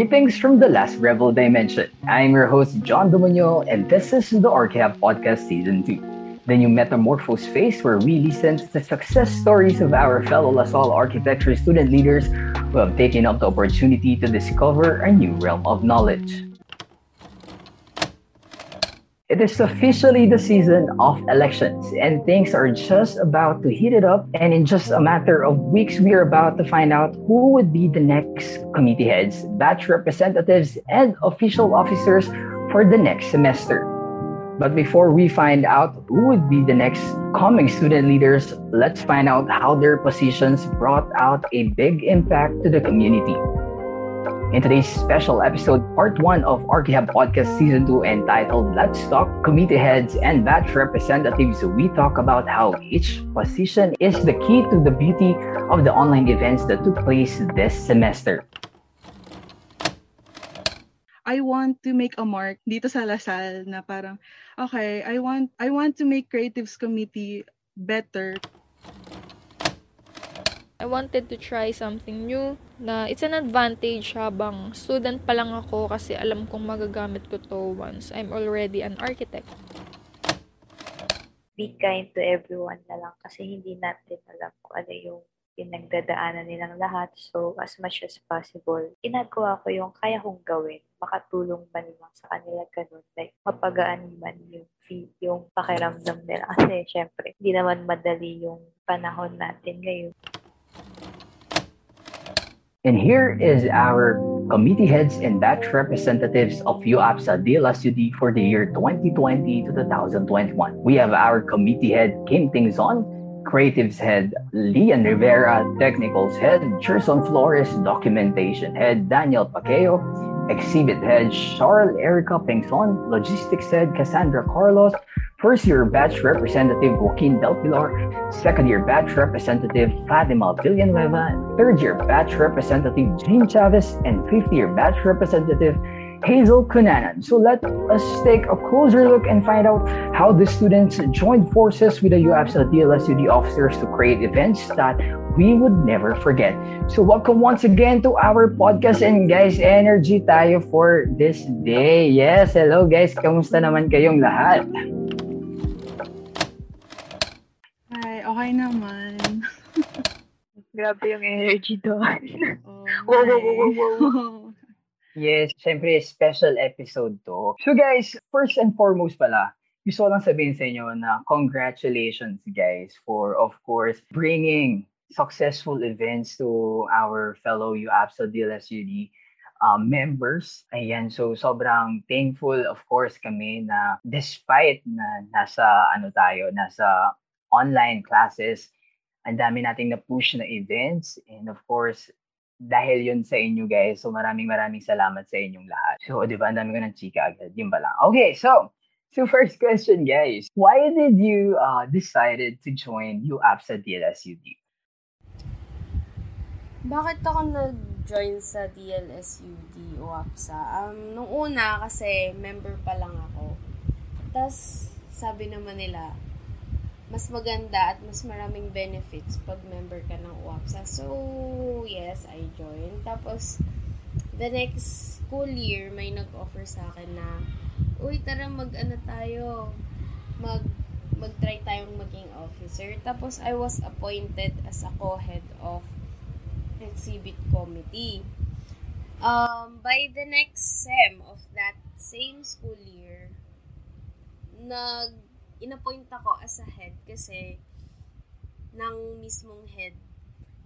Greetings from the Last Rebel Dimension. I'm your host, John Domonyo, and this is the Archab Podcast Season 2. The new metamorphose phase where we listen to the success stories of our fellow LaSalle architecture student leaders who have taken up the opportunity to discover a new realm of knowledge. It is officially the season of elections, and things are just about to heat it up. And in just a matter of weeks, we are about to find out who would be the next committee heads, batch representatives, and official officers for the next semester. But before we find out who would be the next coming student leaders, let's find out how their positions brought out a big impact to the community. In today's special episode, part one of Archihab Podcast Season 2 entitled Let's Talk Committee Heads and Batch Representatives, we talk about how each position is the key to the beauty of the online events that took place this semester. I want to make a mark dito sa Lasal na parang okay, I want I want to make creatives committee better I wanted to try something new na it's an advantage habang student pa lang ako kasi alam kong magagamit ko to once I'm already an architect. Be kind to everyone na lang kasi hindi natin alam kung ano yung pinagdadaanan nilang lahat. So, as much as possible, ginagawa ko yung kaya kong gawin. Makatulong man lang sa kanila ganun. Like, mapagaan man yung feel, yung pakiramdam nila. Kasi, syempre, hindi naman madali yung panahon natin ngayon. And here is our committee heads and batch representatives of UAPSA DLSUD for the year 2020 to 2021. We have our committee head, Kim Tingzon, creatives head, Lian Rivera, technicals head, Gerson Flores, documentation head, Daniel Paqueo, exhibit head, Charles Erica Pengson, logistics head, Cassandra Carlos, First year batch representative Joaquin Del Pilar, second year batch representative Fatima Villanueva, third year batch representative Jim Chavez, and fifth year batch representative Hazel Cunanan. So let us take a closer look and find out how the students joined forces with the UAPSA DLSUD officers to create events that we would never forget. So welcome once again to our podcast and guys, energy tayo for this day. Yes, hello guys, kamusta naman kayong lahat? Okay naman. Grabe yung energy doon. Oh, wow, wow, wow, wow, wow. Yes, syempre special episode to. So guys, first and foremost pala, gusto ko lang sabihin sa inyo na congratulations guys for of course bringing successful events to our fellow UAPSA DLSUD um, members. Ayan, so sobrang thankful of course kami na despite na nasa ano tayo, nasa online classes. Ang dami nating na-push na events. And of course, dahil yun sa inyo guys. So maraming maraming salamat sa inyong lahat. So, di ba, ang dami ko ng chika agad. Yun ba lang. Okay, so, so first question guys. Why did you uh, decided to join UAPSA DLSUD? Bakit ako nag-join sa DLSUD UAPSA? Um, nung una kasi member pa lang ako. Tapos sabi naman nila, mas maganda at mas maraming benefits pag member ka ng UAPSA. So, yes, I joined. Tapos, the next school year, may nag-offer sa akin na, uy, tara mag-ano tayo, mag mag-try tayong maging officer. Tapos, I was appointed as a co-head of exhibit committee. Um, by the next SEM of that same school year, nag inappoint ako as a head kasi ng mismong head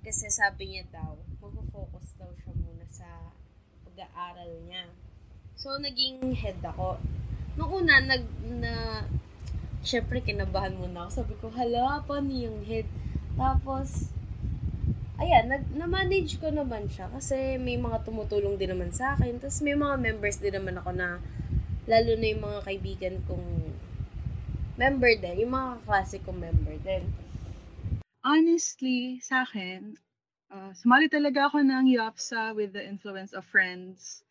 kasi sabi niya daw, mag-focus daw siya muna sa pag-aaral niya. So, naging head ako. Nung una, nag, na, syempre, kinabahan muna ako. Sabi ko, hala, paano yung head? Tapos, ayan, nag, na-manage ko naman siya kasi may mga tumutulong din naman sa akin. Tapos, may mga members din naman ako na, lalo na yung mga kaibigan kong member din, yung mga klase kong member din. Honestly, sa akin, uh, sumali talaga ako ng YAPSA with the influence of friends.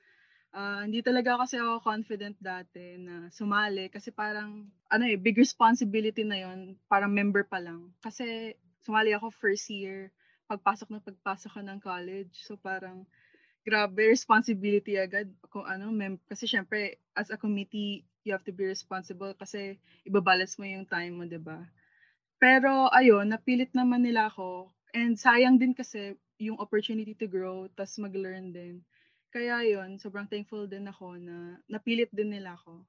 Uh, hindi talaga kasi ako confident dati na sumali kasi parang ano eh big responsibility na yon parang member pa lang kasi sumali ako first year pagpasok na pagpasok ko ng college so parang grabe, responsibility agad. Kung ano, mem- kasi syempre, as a committee, you have to be responsible kasi ibabalance mo yung time mo, 'di ba? Pero ayun, napilit naman nila ako. And sayang din kasi yung opportunity to grow, tas mag-learn din. Kaya yun, sobrang thankful din ako na napilit din nila ako.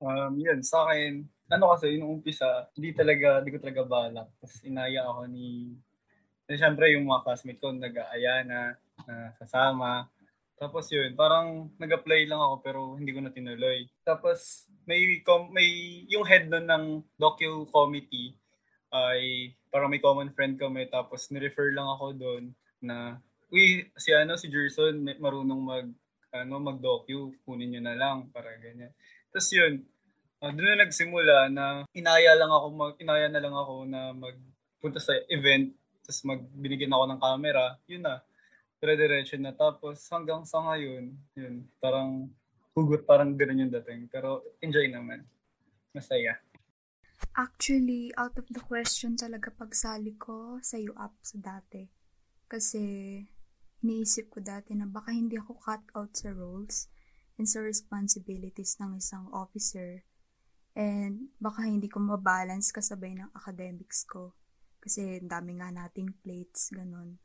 Um, yun, sa akin, ano kasi, yung umpisa, hindi talaga, hindi ko talaga balak. Tapos inaya ako ni, eh, syempre yung mga classmate ko, nag-aaya na, na sasama. Tapos yun, parang nag-apply lang ako pero hindi ko na tinuloy. Tapos may com- may yung head nun ng docu committee ay parang may common friend kami tapos ni-refer lang ako doon na uy si ano si Jerson marunong mag ano mag-docu kunin niyo na lang para ganyan. Tapos yun, uh, doon na nagsimula na inaya lang ako mag inaya na lang ako na magpunta sa event tapos magbinigyan ako ng camera. Yun na. Dire-diretso na tapos hanggang sa ngayon, yun, parang hugot parang ganun yung dating. Pero enjoy naman. Masaya. Actually, out of the question talaga pagsali ko sa UAP sa dati. Kasi, iniisip ko dati na baka hindi ako cut out sa roles and sa responsibilities ng isang officer. And baka hindi ko mabalance kasabay ng academics ko. Kasi dami nga nating plates, ganun.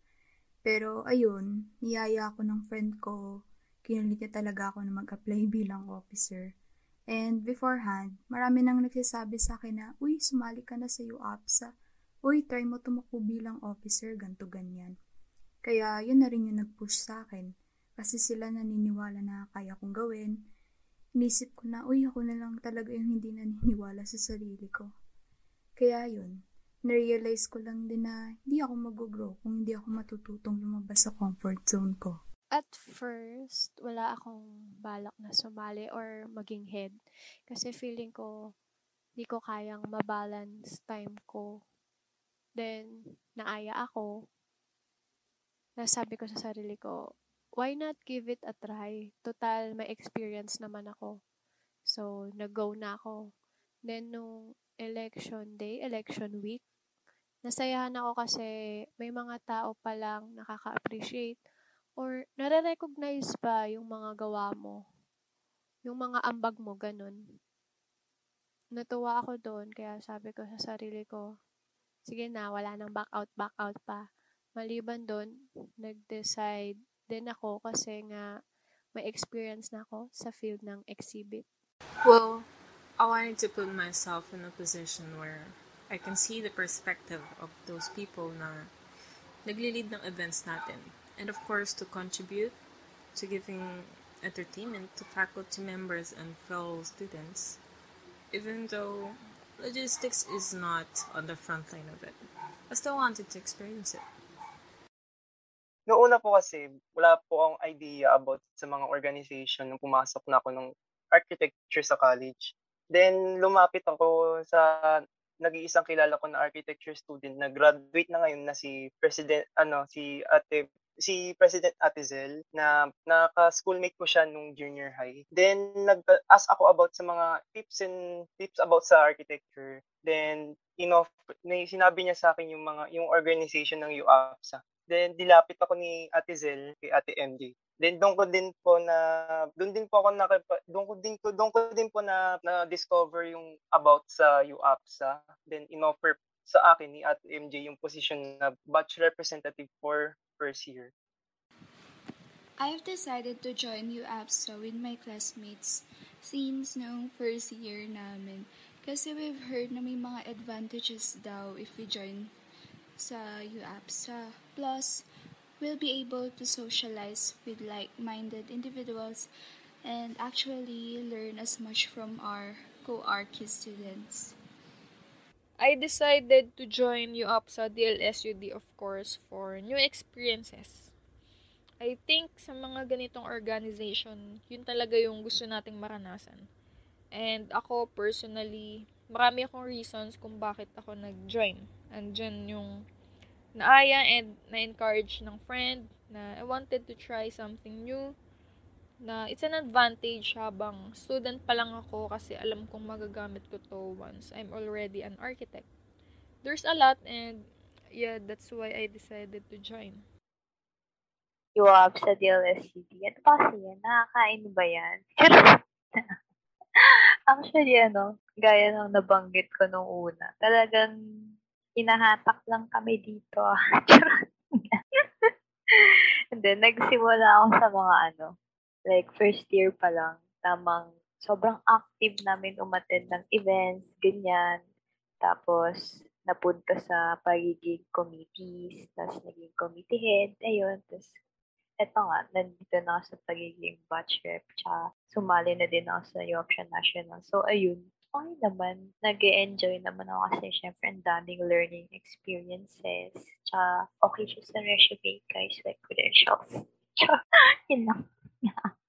Pero ayun, niyaya ako ng friend ko. Kinulit niya talaga ako na mag-apply bilang officer. And beforehand, marami nang nagsasabi sa akin na, uy, sumali ka na sa UAPSA. Uy, try mo tumakbo bilang officer, ganto ganyan. Kaya yun na rin yung nag-push sa akin. Kasi sila naniniwala na kaya kong gawin. Inisip ko na, uy, ako na lang talaga yung hindi naniniwala sa sarili ko. Kaya yun, narealize ko lang din na hindi ako mag-grow kung hindi ako matututong lumabas sa comfort zone ko. At first, wala akong balak na sumali or maging head. Kasi feeling ko, di ko kayang mabalance time ko. Then, naaya ako. Nasabi ko sa sarili ko, why not give it a try? Total, may experience naman ako. So, nag-go na ako. Then, nung election day, election week, nasayahan ako kasi may mga tao pa lang nakaka-appreciate or nare-recognize ba yung mga gawa mo? Yung mga ambag mo, ganun. Natuwa ako doon, kaya sabi ko sa sarili ko, sige na, wala nang back out, back out pa. Maliban doon, nag-decide din ako kasi nga may experience na ako sa field ng exhibit. Well, I wanted to put myself in a position where I can see the perspective of those people na nagli-lead ng events natin and of course to contribute to giving entertainment to faculty members and fellow students, even though logistics is not on the front line of it. I still wanted to experience it. Noong una po kasi, wala po akong idea about sa mga organization nung pumasok na ako ng architecture sa college. Then, lumapit ako sa nag-iisang kilala ko na architecture student na graduate na ngayon na si President, ano, si Ate si President Atizel na naka-schoolmate ko siya nung junior high. Then nag-ask ako about sa mga tips and tips about sa architecture. Then inoff sinabi niya sa akin yung mga yung organization ng UAPSA. Then dilapit ako ni Atizel kay Ate MJ. Then doon ko din po na doon din po ako na doon ko din ko doon ko din po na na discover yung about sa UAPSA. Then inoffer sa akin ni Ate MJ yung position na batch representative for first year? I've decided to join UAPSA with my classmates since noong first year namin. Kasi we've heard na may mga advantages daw if we join sa UAPSA. Plus, we'll be able to socialize with like-minded individuals and actually learn as much from our co-archi students. I decided to join UAPSA DLSUD of course for new experiences. I think sa mga ganitong organization, yun talaga yung gusto nating maranasan. And ako personally, marami akong reasons kung bakit ako nag-join. Andyan yung naaya and na-encourage ng friend na I wanted to try something new na it's an advantage habang student pa lang ako kasi alam kong magagamit ko to once I'm already an architect. There's a lot and yeah, that's why I decided to join. UAP sa DLSCD. Ano pa kasi yan? Nakakain ba yan? Actually, ano, gaya ng nabanggit ko nung una, talagang hinahatak lang kami dito. And then, nagsimula ako sa mga ano, like first year pa lang, tamang sobrang active namin umattend ng events, ganyan. Tapos, napunta sa pagiging committees, tapos naging committee head, ayun. Tapos, eto nga, nandito na ako sa pagiging batch rep, tsaka sumali na din ako sa Option National. So, ayun, okay naman. nag enjoy naman ako kasi syempre ang daming learning experiences. Tsaka okay siya sa resume guys, like credentials. Yun lang.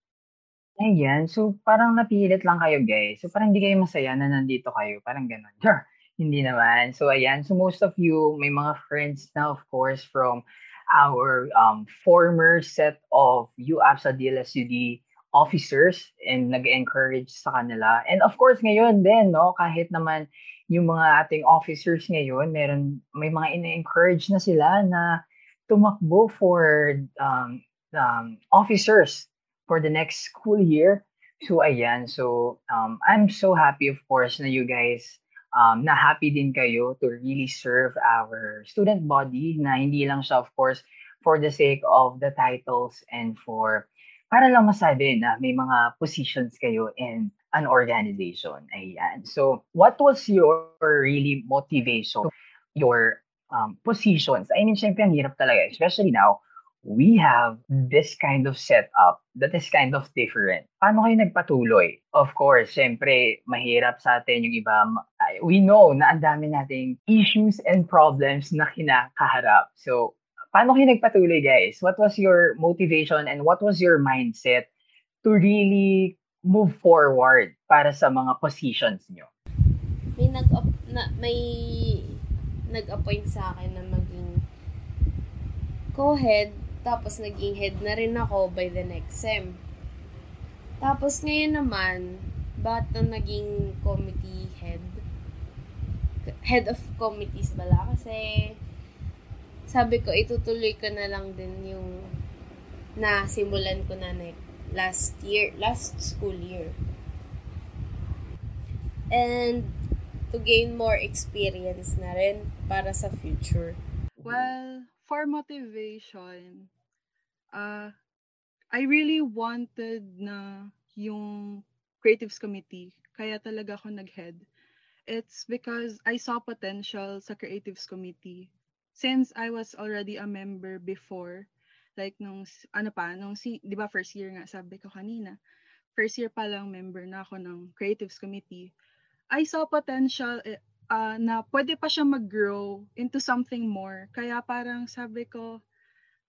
Ayan. So, parang napilit lang kayo, guys. So, parang hindi kayo masaya na nandito kayo. Parang ganun. Sure. Hindi naman. So, ayan. So, most of you, may mga friends na, of course, from our um, former set of UAP sa DLSUD officers and nag-encourage sa kanila. And of course, ngayon din, no, kahit naman yung mga ating officers ngayon, meron, may mga ina-encourage na sila na tumakbo for um, um, officers for the next school year. So, ayan. So, um, I'm so happy, of course, na you guys um, na happy din kayo to really serve our student body na hindi lang siya, of course, for the sake of the titles and for para lang masabi na may mga positions kayo in an organization. Ayan. So, what was your really motivation, your um, positions? I mean, syempre, ang hirap talaga, especially now, we have this kind of setup that is kind of different. Paano kayo nagpatuloy? Of course, syempre, mahirap sa atin yung iba. We know na ang dami nating issues and problems na kinakaharap. So, paano kayo nagpatuloy, guys? What was your motivation and what was your mindset to really move forward para sa mga positions nyo? May nag na, may nag-appoint sa akin na maging co-head tapos, naging head na rin ako by the next sem. Tapos, ngayon naman, ba't na naging committee head? Head of committees bala? Kasi, sabi ko, itutuloy ko na lang din yung na simulan ko na last year, last school year. And, to gain more experience na rin para sa future. Well, for motivation, uh, I really wanted na yung creatives committee, kaya talaga ako nag-head. It's because I saw potential sa creatives committee. Since I was already a member before, like nung, ano pa, nung, si, di ba first year nga, sabi ko kanina, first year pa lang member na ako ng creatives committee, I saw potential uh, na pwede pa siya mag-grow into something more. Kaya parang sabi ko,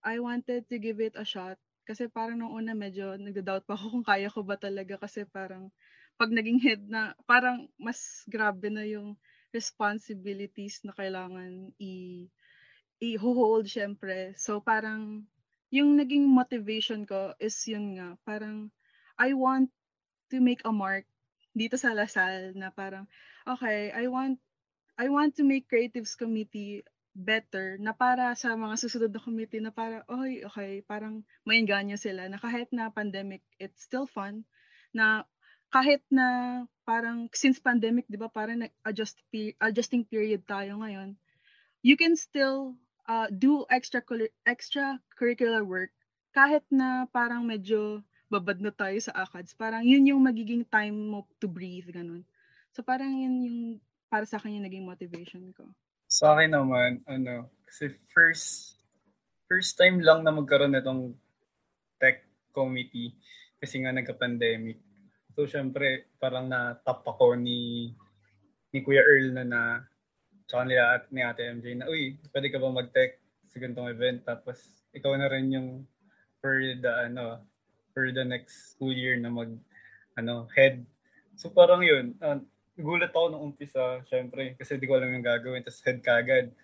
I wanted to give it a shot. Kasi parang nung una medyo nagda-doubt pa ako kung kaya ko ba talaga kasi parang pag naging head na, parang mas grabe na yung responsibilities na kailangan i i-hold syempre. So parang yung naging motivation ko is yun nga, parang I want to make a mark dito sa Lasal na parang okay, I want I want to make creatives committee better na para sa mga susunod na committee na para, oy, okay, parang maingganyo sila na kahit na pandemic, it's still fun. Na kahit na parang since pandemic, di ba, parang nag-adjust, adjusting period tayo ngayon, you can still uh, do extra extracurricular work kahit na parang medyo babad na tayo sa ACADS. Parang yun yung magiging time mo to breathe, ganun. So parang yun yung para sa akin yung naging motivation ko. Sa akin naman, ano, kasi first, first time lang na magkaroon nitong tech committee kasi nga nagka-pandemic. So, syempre, parang na-top ako ni ni Kuya Earl na na tsaka nila at ni Ate MJ na, uy, pwede ka ba mag-tech sa ganitong event? Tapos, ikaw na rin yung for the, ano, for the next school year na mag, ano, head. So, parang yun, uh, gulat ako nung umpisa, syempre, kasi di ko alam yung gagawin, tapos head kagad.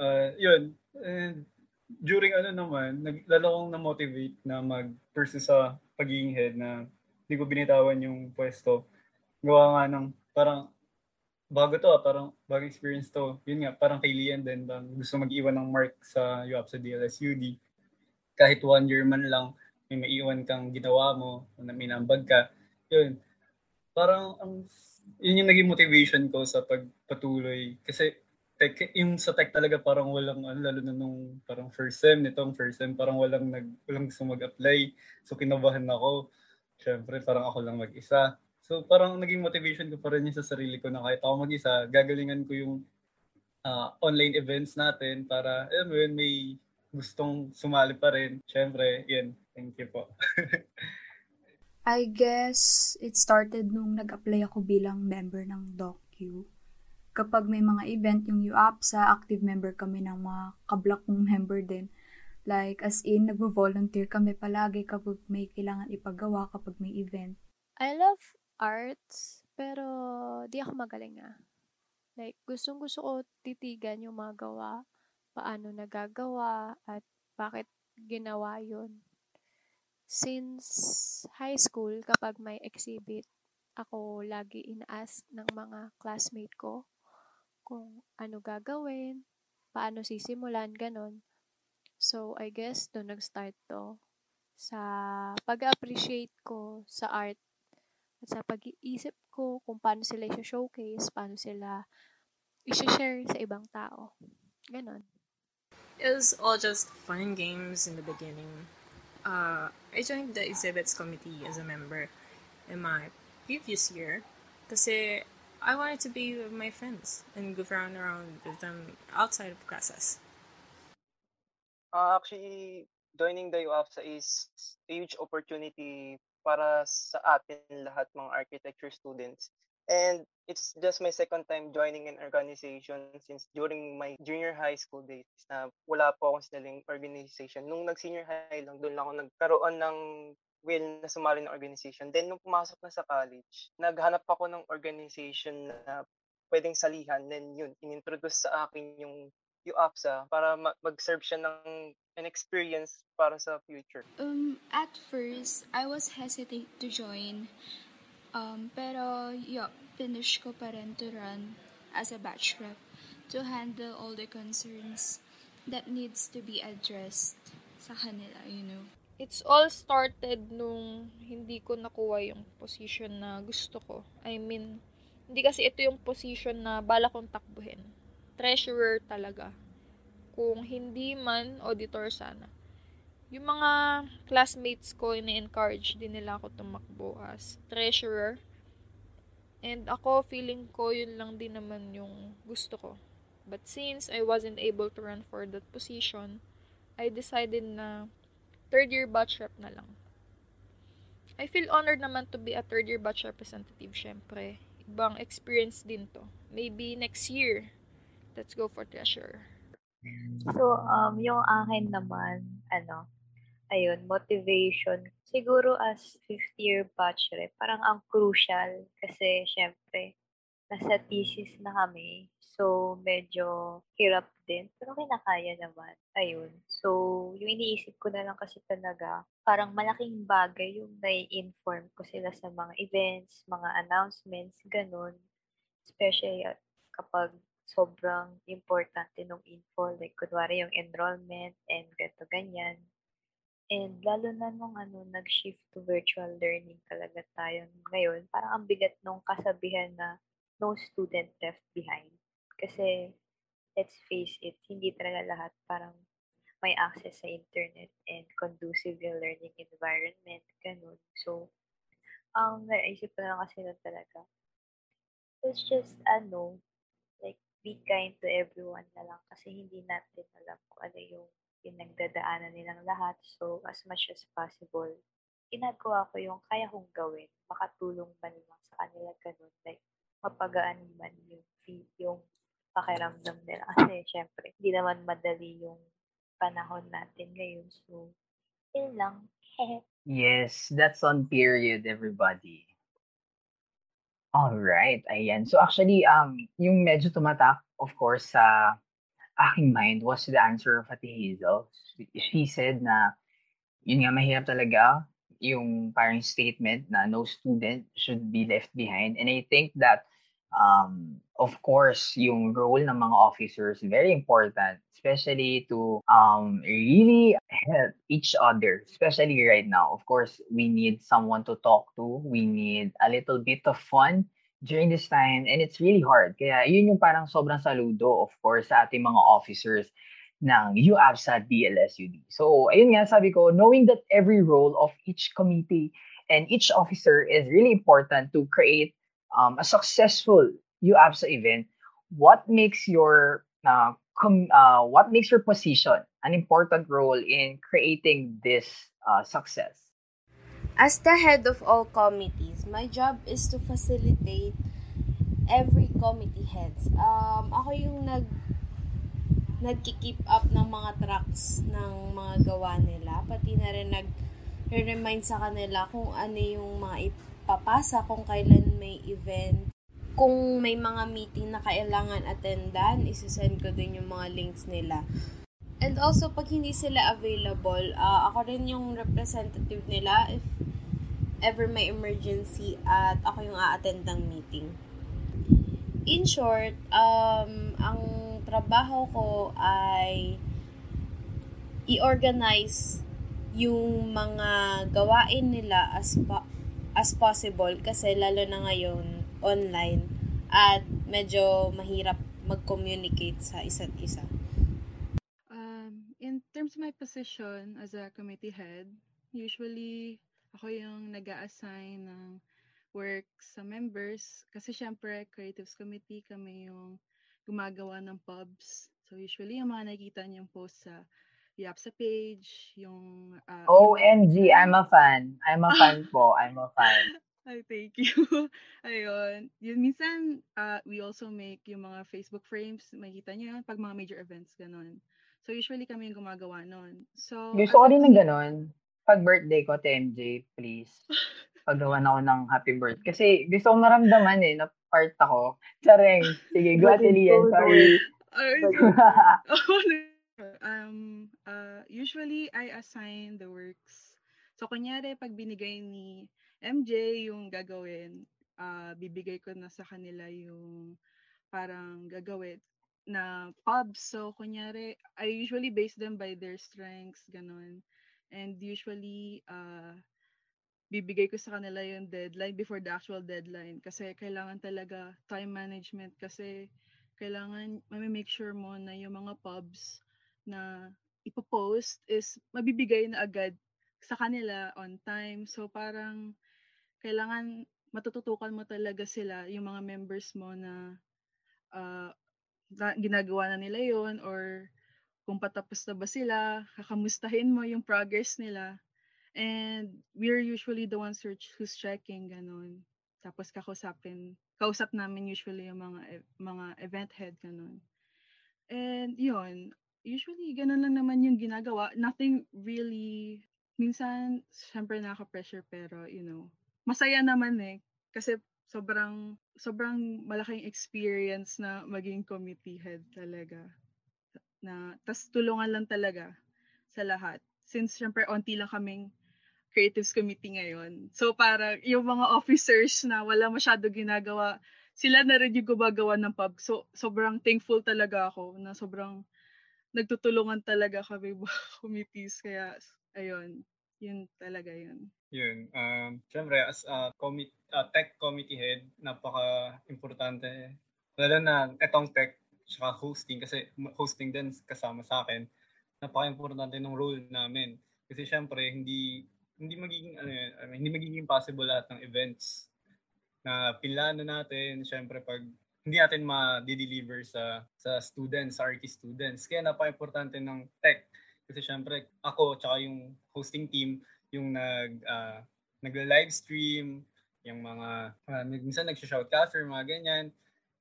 Uh, yun, and during ano naman, nag, lalo akong na-motivate na mag-pursue sa pagiging head na hindi ko binitawan yung pwesto. Gawa nga ng parang bago to, ah, parang bagong experience to. Yun nga, parang kay Lian din, bang gusto mag-iwan ng mark sa UAP sa DLSUD. kahit one year man lang, may maiwan kang ginawa mo, na minambag ka, yun. Parang, ang, yun yung naging motivation ko sa pagpatuloy. Kasi, tech, yung sa tech talaga parang walang, ano, lalo na nung parang first sem, nitong first sem, parang walang, nag, walang gusto mag-apply. So, kinabahan ako. Siyempre, parang ako lang mag-isa. So, parang naging motivation ko pa rin yung sa sarili ko na kahit ako mag-isa, gagalingan ko yung uh, online events natin para, alam mo yun, may gustong sumali pa rin. Siyempre, yun, Thank you po. I guess it started nung nag-apply ako bilang member ng DocU. Kapag may mga event yung UAPSA, active member kami ng mga kablock kong member din. Like, as in, nagvo-volunteer kami palagi kapag may kailangan ipagawa kapag may event. I love arts, pero di ako magaling ah. Like, gustong gusto ko titigan yung mga gawa, paano nagagawa, at bakit ginawa yun. Since high school, kapag may exhibit, ako lagi ina-ask ng mga classmate ko kung ano gagawin, paano sisimulan, ganon. So, I guess doon nag-start to sa pag-appreciate ko sa art at sa pag-iisip ko kung paano sila i-showcase, paano sila i-share sa ibang tao. Ganon. It was all just fun games in the beginning. uh, I joined the exhibits committee as a member in my previous year because I wanted to be with my friends and goof around around with them outside of classes. Uh, actually, joining the UAPSA is a huge opportunity para sa atin lahat mga architecture students And it's just my second time joining an organization since during my junior high school days na wala po akong sinaling organization. Nung nag-senior high lang, doon lang ako nagkaroon ng will na sumali ng organization. Then, nung pumasok na sa college, naghanap ako ng organization na pwedeng salihan. Then, yun, inintroduce sa akin yung UAPSA para mag-serve siya ng an experience para sa future. Um, at first, I was hesitant to join Um, pero, yo, finish ko pa rin to run as a batch rep to handle all the concerns that needs to be addressed sa kanila, you know. It's all started nung hindi ko nakuha yung position na gusto ko. I mean, hindi kasi ito yung position na bala kong takbuhin. Treasurer talaga. Kung hindi man, auditor sana yung mga classmates ko, ina-encourage din nila ako tumakbo as treasurer. And ako, feeling ko, yun lang din naman yung gusto ko. But since I wasn't able to run for that position, I decided na third year batch rep na lang. I feel honored naman to be a third year batch representative, syempre. Ibang experience din to. Maybe next year, let's go for treasurer. So, um, yung akin naman, ano, ayun, motivation. Siguro as fifth year batch rep, parang ang crucial kasi syempre, nasa thesis na kami. So, medyo hirap din. Pero kinakaya naman. Ayun. So, yung iniisip ko na lang kasi talaga, parang malaking bagay yung nai-inform ko sila sa mga events, mga announcements, ganun. Especially kapag sobrang importante nung info. Like, kunwari yung enrollment and ganito, ganyan. And lalo na nung ano, nag-shift to virtual learning talaga tayo ngayon, parang ang bigat nung kasabihan na no student left behind. Kasi, let's face it, hindi talaga lahat parang may access sa internet and conducive yung learning environment, ganun. So, ang naisip ko na lang kasi lang talaga, it's just, ano, be kind to everyone na lang kasi hindi natin alam kung ano yung pinagdadaanan nilang lahat. So, as much as possible, ginagawa ko yung kaya kong gawin. Makatulong man lang sa kanila ganun. Like, mapagaan man yung feel, yung pakiramdam nila. Kasi, syempre, hindi naman madali yung panahon natin ngayon. So, yun lang. yes, that's on period, everybody. All right, ayan. So actually, um, yung medyo tumatak, of course, sa aking mind was the answer of Ate Hazel. She said na yun nga mahirap talaga yung parang statement na no student should be left behind. And I think that um, of course, yung role ng mga officers, very important, especially to um, really help each other, especially right now. Of course, we need someone to talk to. We need a little bit of fun during this time and it's really hard. Kaya yun yung parang sobrang saludo, of course, sa ating mga officers ng UAPSA DLSUD. So, ayun nga, sabi ko, knowing that every role of each committee and each officer is really important to create um, a successful UAPSA event, what makes your uh, com- uh, what makes your position an important role in creating this uh, success? As the head of all committees, my job is to facilitate every committee heads. Um, ako yung nag nagki-keep up ng mga tracks ng mga gawa nila. Pati na rin nag-remind sa kanila kung ano yung mga ipapasa, kung kailan may event. Kung may mga meeting na kailangan attendan, isasend ko din yung mga links nila. And also, pag hindi sila available, uh, ako rin yung representative nila if ever may emergency at ako yung a-attend ng meeting. In short, um, ang trabaho ko ay i-organize yung mga gawain nila as po- as possible kasi lalo na ngayon online at medyo mahirap mag-communicate sa isa't isa. Um, in terms of my position as a committee head, usually ako yung nag assign ng work sa members kasi syempre creatives committee kami yung gumagawa ng pubs. So usually yung mga nakikita niyong post sa Yapsa page, yung uh, OMG, I'm a fan. I'm a fan po. I'm a fan. Ay, thank you. Ayun. Yun, minsan, uh, we also make yung mga Facebook frames. Makikita niyo yun pag mga major events, ganun. So, usually kami yung gumagawa nun. So, Gusto ko rin ng ganun. Pag birthday ko, TMJ, please. Paggawa na ako ng happy birthday. Kasi gusto ko maramdaman eh, na part ako. Tsareng. Sige, go Ate Lian. Sorry. um, uh, usually, I assign the works. So, kunyari, pag binigay ni MJ yung gagawin, uh, bibigay ko na sa kanila yung parang gagawin na pubs. So, kunyari, I usually base them by their strengths, ganun. And usually, uh, bibigay ko sa kanila yung deadline before the actual deadline kasi kailangan talaga time management kasi kailangan may-make sure mo na yung mga pubs na ipopost is mabibigay na agad sa kanila on time. So parang kailangan matututukan mo talaga sila, yung mga members mo na, uh, na ginagawa na nila yon or kung patapos na ba sila, kakamustahin mo yung progress nila And we're usually the ones who's checking, ganun. Tapos kakausapin, kausap namin usually yung mga e, mga event head, ganun. And yun, usually ganun lang naman yung ginagawa. Nothing really, minsan, syempre nakaka-pressure pero, you know, masaya naman eh. Kasi sobrang, sobrang malaking experience na maging committee head talaga. Na, tas tulungan lang talaga sa lahat. Since syempre, onti lang kaming Creatives Committee ngayon. So para yung mga officers na wala masyado ginagawa, sila na rin yung gumagawa ng pub. So sobrang thankful talaga ako na sobrang nagtutulungan talaga kami committees. Kaya ayun, yun talaga yun. Yun. Um, Siyempre, as a commit, uh, tech committee head, napaka-importante. Lalo na itong tech, saka hosting, kasi hosting din kasama sa akin, napaka-importante ng role namin. Kasi syempre, hindi hindi magiging ano hindi magiging possible lahat ng events na pilano natin syempre pag hindi natin ma-deliver sa sa students, sa RT students. Kaya napaka-importante ng tech kasi syempre ako tsaka yung hosting team yung nag uh, nagla-live stream, yung mga uh, minsan nag-shoutcaster, mga ganyan.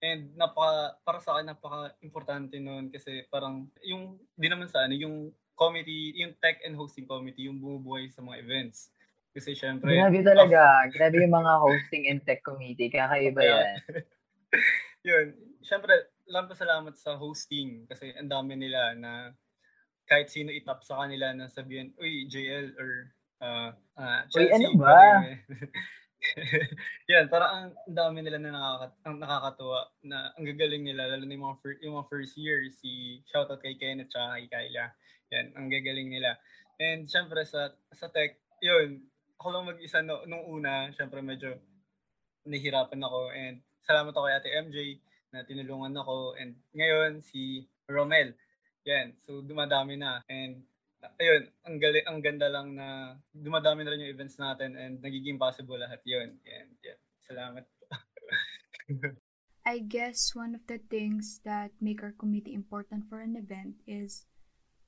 And napaka para sa akin napaka-importante noon kasi parang yung di naman sa ano yung committee, yung tech and hosting committee, yung bumubuhay sa mga events. Kasi syempre... Grabe talaga. Of... Grabe yung mga hosting and tech committee. Kakaiba yan. yun. Syempre, lang salamat sa hosting kasi ang dami nila na kahit sino itap sa kanila na sabihin, uy, JL or uh, uh, Chelsea. Uy, ano ba? yan, parang ang dami nila na nakaka, ang nakakatuwa na ang gagaling nila, lalo na yung mga, fir- yung mga first year, si shoutout kay Kenneth at kay Kyla. Yan, ang gagaling nila. And syempre sa, sa tech, yun, ako lang mag-isa no, nung una, syempre medyo nahihirapan ako and salamat ako kay Ate MJ na tinulungan ako and ngayon si Romel. Yan, so dumadami na and ayun, ang gali, ang ganda lang na dumadami na rin yung events natin and nagiging possible lahat yun. And yeah, salamat. I guess one of the things that make our committee important for an event is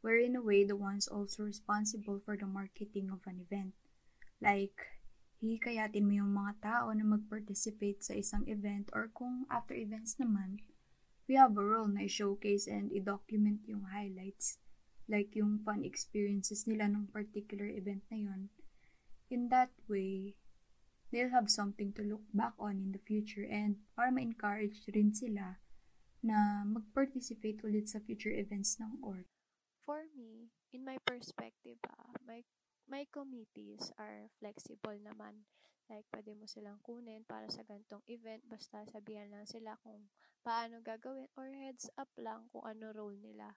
we're in a way the ones also responsible for the marketing of an event. Like, hihikayatin mo yung mga tao na mag-participate sa isang event or kung after events naman, we have a role na i-showcase and i-document yung highlights like yung fun experiences nila ng particular event na yun. In that way, they'll have something to look back on in the future and para ma-encourage rin sila na mag-participate ulit sa future events ng org. For me, in my perspective, ah, my, my committees are flexible naman. Like, pwede mo silang kunin para sa gantong event, basta sabihan lang sila kung paano gagawin or heads up lang kung ano role nila.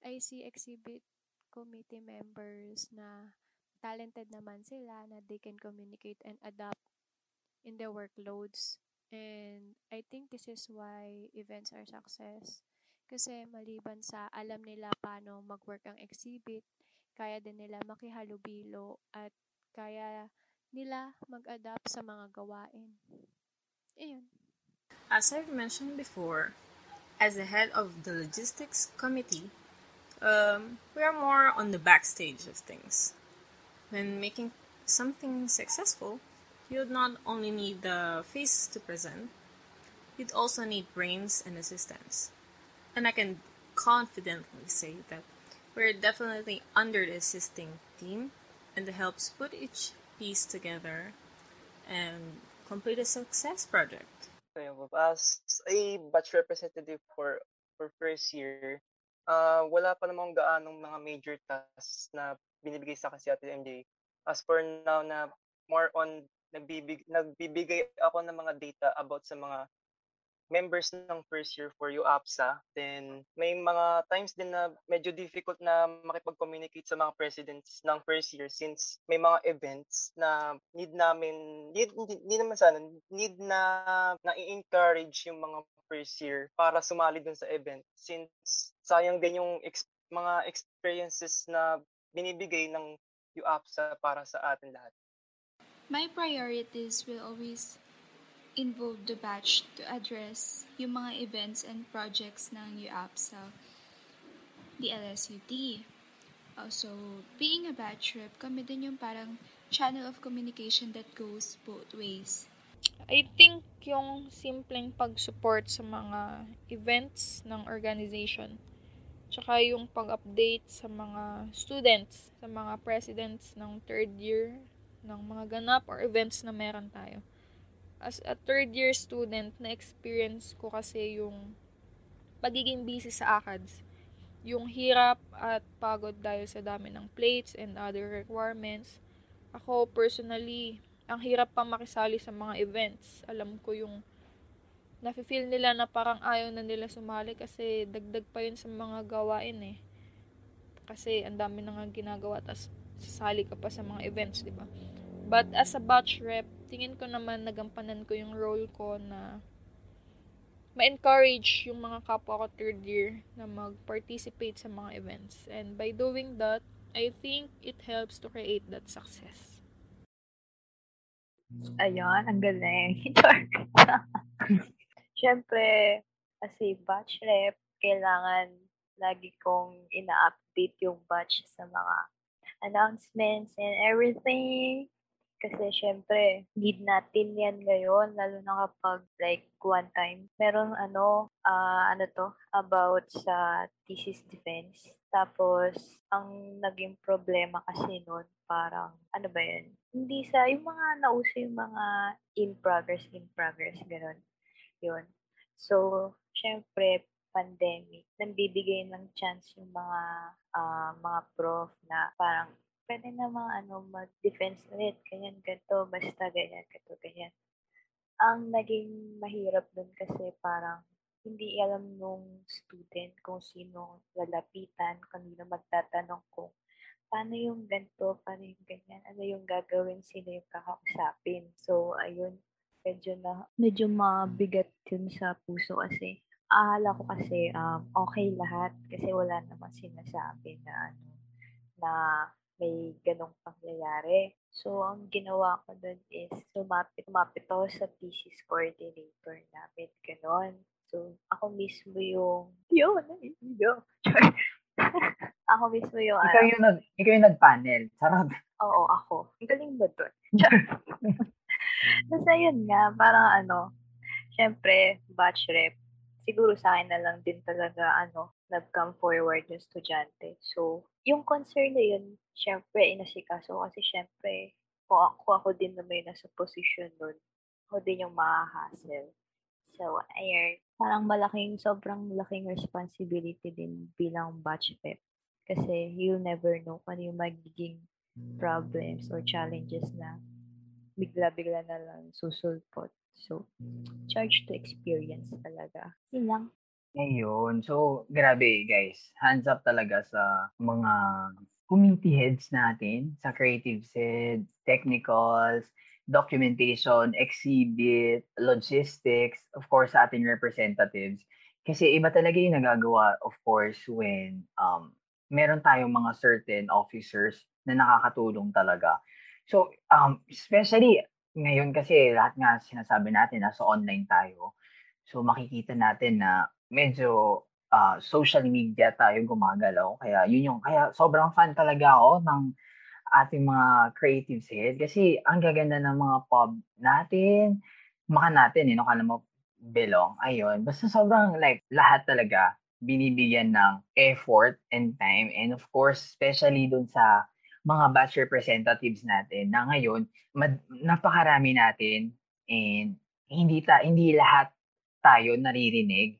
I see exhibit committee members na talented naman sila na they can communicate and adapt in their workloads. And I think this is why events are success. Kasi maliban sa alam nila paano mag-work ang exhibit, kaya din nila makihalubilo at kaya nila mag-adapt sa mga gawain. Ayun. As I've mentioned before, as the head of the logistics committee, um, we are more on the backstage of things. When making something successful, you'd not only need the face to present, you'd also need brains and assistance. And I can confidently say that we're definitely under the assisting team and helps put each piece together and complete a success project. As a batch representative for for first year, uh, wala pa namang gaanong mga major tasks na binibigay sa akin si Ate MJ. As for now na more on nagbibig, nagbibigay ako ng mga data about sa mga members ng first year for UAPSA. Then may mga times din na medyo difficult na makipag-communicate sa mga presidents ng first year since may mga events na need namin, need, need, need naman sana, need na na-encourage yung mga first year para sumali dun sa event since sayang din yung ex- mga experiences na binibigay ng UAPSA para sa atin lahat. My priorities will always involve the batch to address yung mga events and projects ng UAPSA, the LSUT. Also, being a batch rep, kami din yung parang channel of communication that goes both ways. I think yung simpleng pag-support sa mga events ng organization Tsaka yung pag-update sa mga students, sa mga presidents ng third year, ng mga ganap or events na meron tayo. As a third year student, na-experience ko kasi yung pagiging busy sa ACADS. Yung hirap at pagod dahil sa dami ng plates and other requirements. Ako personally, ang hirap pa makisali sa mga events. Alam ko yung nafe-feel nila na parang ayaw na nila sumali kasi dagdag pa yun sa mga gawain eh. Kasi ang dami na nga ginagawa tas sasali ka pa sa mga events, di ba? But as a batch rep, tingin ko naman nagampanan ko yung role ko na ma-encourage yung mga kapwa ko third year na mag-participate sa mga events. And by doing that, I think it helps to create that success. Ayun, ang galing. Siyempre, kasi batch rep, kailangan lagi kong ina-update yung batch sa mga announcements and everything. Kasi syempre, need natin yan ngayon, lalo na kapag like one time, meron ano, uh, ano to, about sa thesis defense. Tapos, ang naging problema kasi noon, parang, ano ba yun? Hindi sa, yung mga nauso yung mga in progress, in progress, gano'n yun. So, syempre, pandemic, nambibigay ng chance yung mga uh, mga prof na parang pwede namang ano, mag-defense ulit, ganyan, ganito, basta ganyan, ganito, ganyan. Ang naging mahirap dun kasi parang hindi alam nung student kung sino lalapitan, kanino magtatanong kung paano yung ganito, paano yung ganyan, ano yung gagawin, sino yung kakausapin. So, ayun, medyo na, medyo mabigat yun sa puso kasi akala ko kasi um, okay lahat kasi wala naman sinasabi na ano, na may ganong pangyayari. So, ang ginawa ko dun is sumapit, sumapit ako sa thesis coordinator namin. Ganon. So, ako mismo yung, yun, yun. ako mismo yung, ikaw ano, yung, nag, ikaw yung nag-panel. Sarap. Oo, ako. Ang galing ba dun? Basta yun nga, parang ano, syempre, batch rep, siguro sa akin na lang din talaga, ano, nag-come forward yung estudyante. So, yung concern na yun, syempre, inasikaso kasi syempre, kung ako, ako din naman yung nasa position nun, ako din yung mahahassle. So, ayun, parang malaking, sobrang laking responsibility din bilang batch rep. Kasi you'll never know kung ano yung magiging problems or challenges na bigla-bigla na lang susulpot. So, charge to experience talaga. Yun lang. Ayun. So, grabe guys. Hands up talaga sa mga committee heads natin, sa creative heads, technicals, documentation, exhibit, logistics, of course, sa ating representatives. Kasi iba talaga yung nagagawa, of course, when um, meron tayong mga certain officers na nakakatulong talaga. So, um, especially ngayon kasi lahat nga sinasabi natin nasa online tayo. So, makikita natin na medyo uh, social media tayo gumagalaw. Kaya yun yung, kaya sobrang fan talaga ako ng ating mga creative head kasi ang gaganda ng mga pub natin, maka natin, eh, no? Kala mo belong. Ayun. Basta sobrang like lahat talaga binibigyan ng effort and time and of course, especially dun sa mga batch representatives natin na ngayon mad, napakarami natin and hindi ta hindi lahat tayo naririnig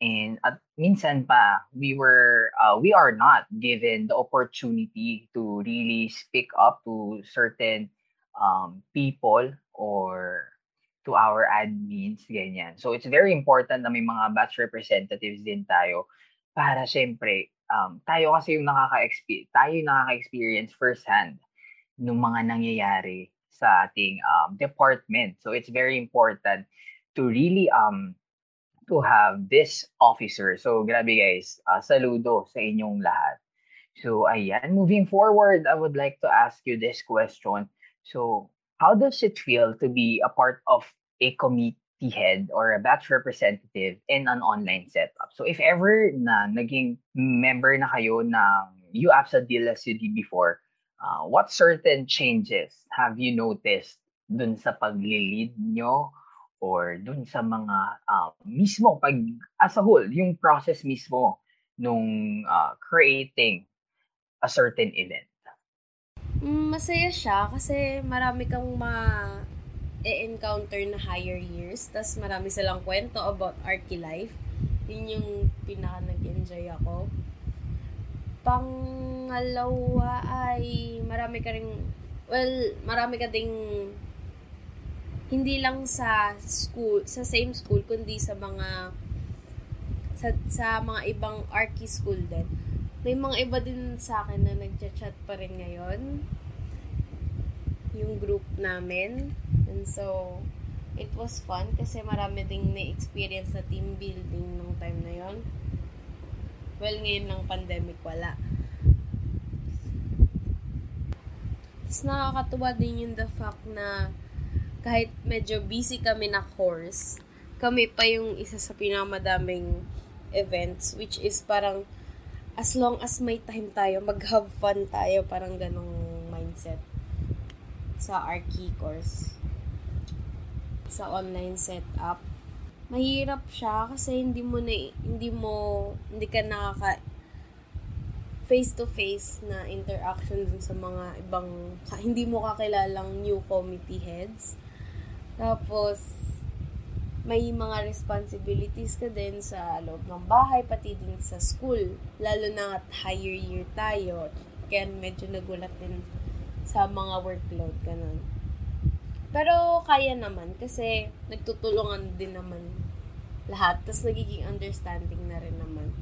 and at minsan pa we were uh, we are not given the opportunity to really speak up to certain um, people or to our admins ganyan so it's very important na may mga batch representatives din tayo para syempre um, tayo kasi yung nakaka-experience, tayo yung nakaka-experience firsthand ng mga nangyayari sa ating um, department. So it's very important to really um to have this officer. So grabe guys, uh, saludo sa inyong lahat. So ayan, moving forward, I would like to ask you this question. So how does it feel to be a part of a committee head or a batch representative in an online setup. So if ever na naging member na kayo ng UAPSA DLSUD before, uh, what certain changes have you noticed dun sa pag-lead nyo or dun sa mga uh, mismo pag as a whole, yung process mismo nung uh, creating a certain event? Mm, masaya siya kasi marami kang ma e-encounter na higher years. Tapos marami silang kwento about Archie life. Yun yung pinaka nag-enjoy ako. Pangalawa ay marami ka rin, well, marami ka ding hindi lang sa school, sa same school, kundi sa mga sa, sa mga ibang Archie school din. May mga iba din sa akin na nagchat-chat pa rin ngayon. Yung group namin And so, it was fun kasi marami ding na-experience sa team building nung time na yon. Well, ngayon ng pandemic, wala. Tapos nakakatuwa din yung the fact na kahit medyo busy kami na course, kami pa yung isa sa pinakamadaming events, which is parang as long as may time tayo, mag-have fun tayo, parang ganong mindset sa Archie course sa online setup. Mahirap siya kasi hindi mo na, hindi mo, hindi ka nakaka face-to-face na interaction dun sa mga ibang, hindi mo kakilalang new committee heads. Tapos, may mga responsibilities ka din sa loob ng bahay, pati din sa school. Lalo na at higher year tayo. Kaya medyo nagulat din sa mga workload, ganun. Pero kaya naman kasi nagtutulungan din naman lahat. Tapos nagiging understanding na rin naman.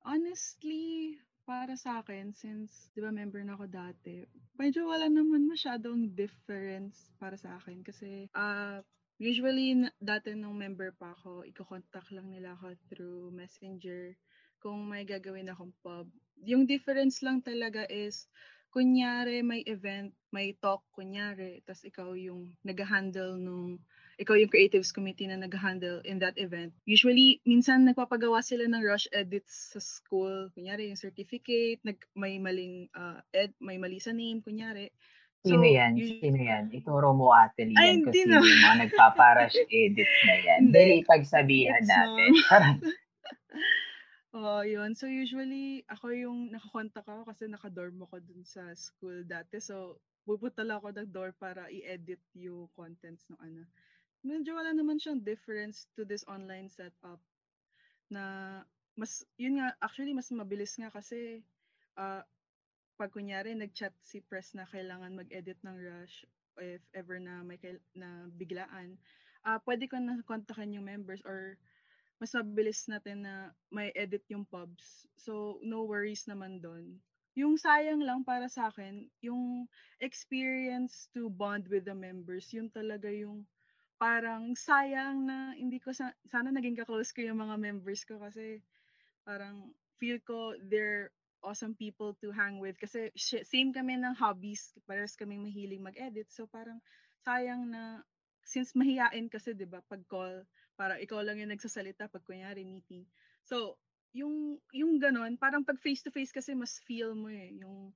Honestly, para sa akin, since, di ba, member na ako dati, medyo wala naman masyadong difference para sa akin. Kasi, uh, usually, dati nung member pa ako, iko-contact lang nila ako through messenger kung may gagawin akong pub. Yung difference lang talaga is, kunyari may event, may talk, kunyari, tapos ikaw yung nag-handle nung ikaw yung creatives committee na nag-handle in that event. Usually, minsan nagpapagawa sila ng rush edits sa school. Kunyari, yung certificate, nag, may maling uh, ed, may mali sa name, kunyari. So, Sino yan? Usually, Sino yan? Ituro mo ate yan Ay, kasi na. yung mga nagpaparush edits na yan. Dali pagsabihan natin. Oo, yun. So, usually, ako yung nakakontak ako kasi nakadorm ako dun sa school dati. So, pupunta lang ako ng door para i-edit yung contents ng ano medyo wala naman siyang difference to this online setup na mas yun nga actually mas mabilis nga kasi uh, pag kunyari nag-chat si press na kailangan mag-edit ng rush if ever na may na biglaan uh, pwede ko na kontakin yung members or mas mabilis natin na may edit yung pubs. So no worries naman doon yung sayang lang para sa akin yung experience to bond with the members yun talaga yung parang sayang na hindi ko sa, sana naging ka-close ko yung mga members ko kasi parang feel ko they're awesome people to hang with. Kasi same kami ng hobbies. Parehas kaming mahilig mag-edit. So parang sayang na since mahiyain kasi 'di ba pag call para ikaw lang yung nagsasalita pag kunyari meeting. So yung yung ganon parang pag face to face kasi mas feel mo eh yung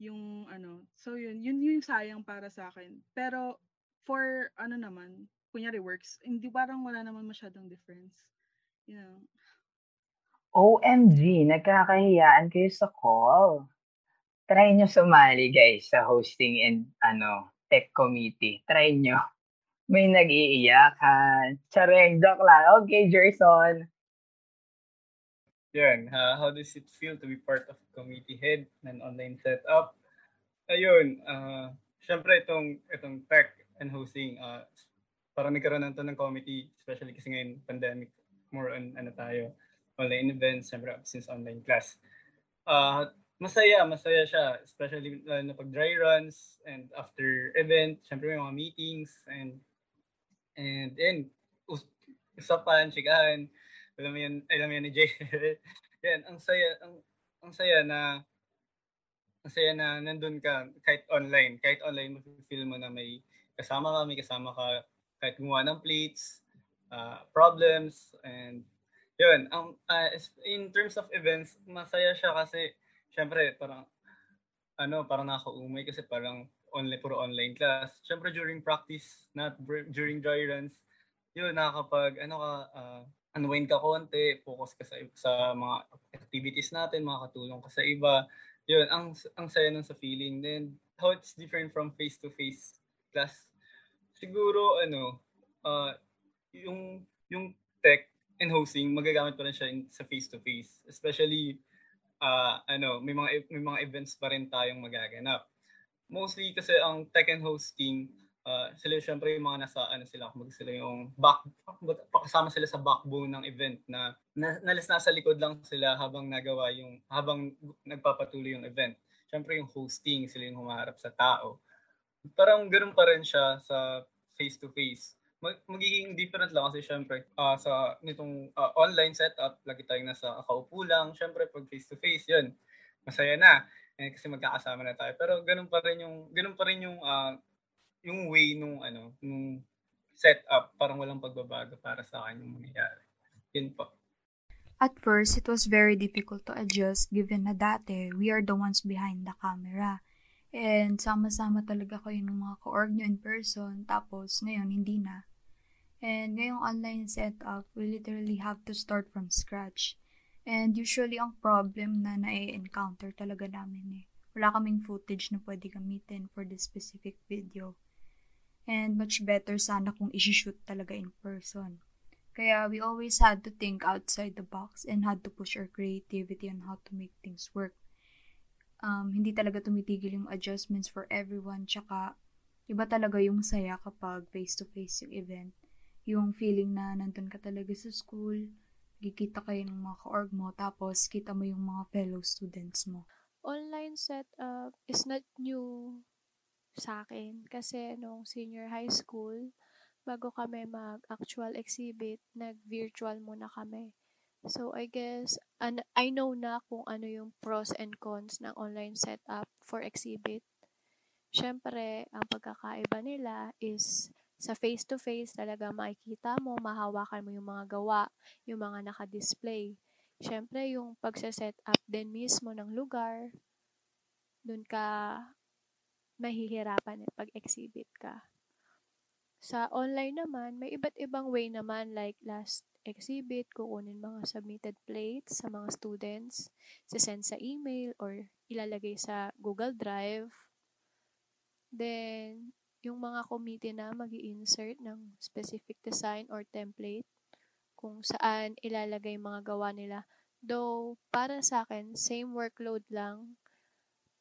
yung ano. So yun yun yung sayang para sa akin. Pero for ano naman, kunyari works, hindi parang wala naman masyadong difference. You know. OMG, nagkakahiyaan kayo sa call. Try nyo sumali guys sa hosting and ano tech committee. Try nyo. May nag-iiyakan. Chareng, joke lang. Okay, Jerson. Yan, uh, how does it feel to be part of committee head ng online setup? Ayun, uh, syempre itong, itong tech and hosting, uh, parang nagkaroon na to ng committee, especially kasi ngayon pandemic, more on ano tayo, online events, syempre since online class. Uh, masaya, masaya siya, especially uh, na pag dry runs and after event, syempre may mga meetings and and and us- usapan, chikahan, alam mo yan, alam mo yan ni Jay. yan, ang saya, ang, ang saya na ang saya na nandun ka kahit online, kahit online mo feel mo na may kasama ka, may kasama ka kahit gumawa ng plates, uh, problems, and yun. Um, uh, in terms of events, masaya siya kasi syempre parang ano, parang nakaumay kasi parang online, puro online class. Syempre during practice, not during dry runs, yun, nakakapag, ano ka, uh, unwind ka konti, focus ka sa, sa mga activities natin, makakatulong ka sa iba. Yun, ang, ang saya nun sa feeling. Then, how it's different from face-to-face class, siguro ano, uh, yung yung tech and hosting magagamit pa rin siya in, sa face to face. Especially uh, ano, may mga may mga events pa rin tayong magaganap. Mostly kasi ang tech and hosting uh, sila syempre yung mga nasa ano sila kumbaga sila yung back kasama sila sa backbone ng event na, na nalis nasa likod lang sila habang nagawa yung habang nagpapatuloy yung event. Syempre yung hosting sila yung humarap sa tao parang ganoon pa rin siya sa face-to-face. Mag- magiging different lang kasi syempre uh, sa nitong uh, online setup, lagi tayong nasa kaupo lang. Syempre pag face-to-face, yun, masaya na. Eh, kasi magkakasama na tayo. Pero ganoon pa rin yung ganoon pa rin yung uh, yung way nung ano, nung setup, parang walang pagbabago para sa akin yung mangyayari. Yun po. At first, it was very difficult to adjust given na dati we are the ones behind the camera. And sama-sama talaga kayo ng mga ka-org nyo in person. Tapos, ngayon, hindi na. And ngayong online setup, we literally have to start from scratch. And usually, ang problem na na-encounter talaga namin eh. Wala kaming footage na pwede gamitin for this specific video. And much better sana kung isi-shoot talaga in person. Kaya we always had to think outside the box and had to push our creativity on how to make things work. Um, hindi talaga tumitigil yung adjustments for everyone. Tsaka, iba talaga yung saya kapag face-to-face yung event. Yung feeling na nandun ka talaga sa school, kikita kayo ng mga ka-org mo, tapos kita mo yung mga fellow students mo. Online setup is not new sa akin kasi nung senior high school, bago kami mag-actual exhibit, nag-virtual muna kami. So, I guess, an- I know na kung ano yung pros and cons ng online setup for exhibit. Siyempre, ang pagkakaiba nila is sa face-to-face talaga makikita mo, mahawakan mo yung mga gawa, yung mga naka-display. Siyempre, yung pagsa-set up din mismo ng lugar, dun ka mahihirapan eh, pag-exhibit ka. Sa online naman, may iba't ibang way naman like last exhibit, kukunin mga submitted plates sa mga students, send sa email or ilalagay sa Google Drive. Then, yung mga committee na mag insert ng specific design or template kung saan ilalagay mga gawa nila. Though, para sa akin, same workload lang.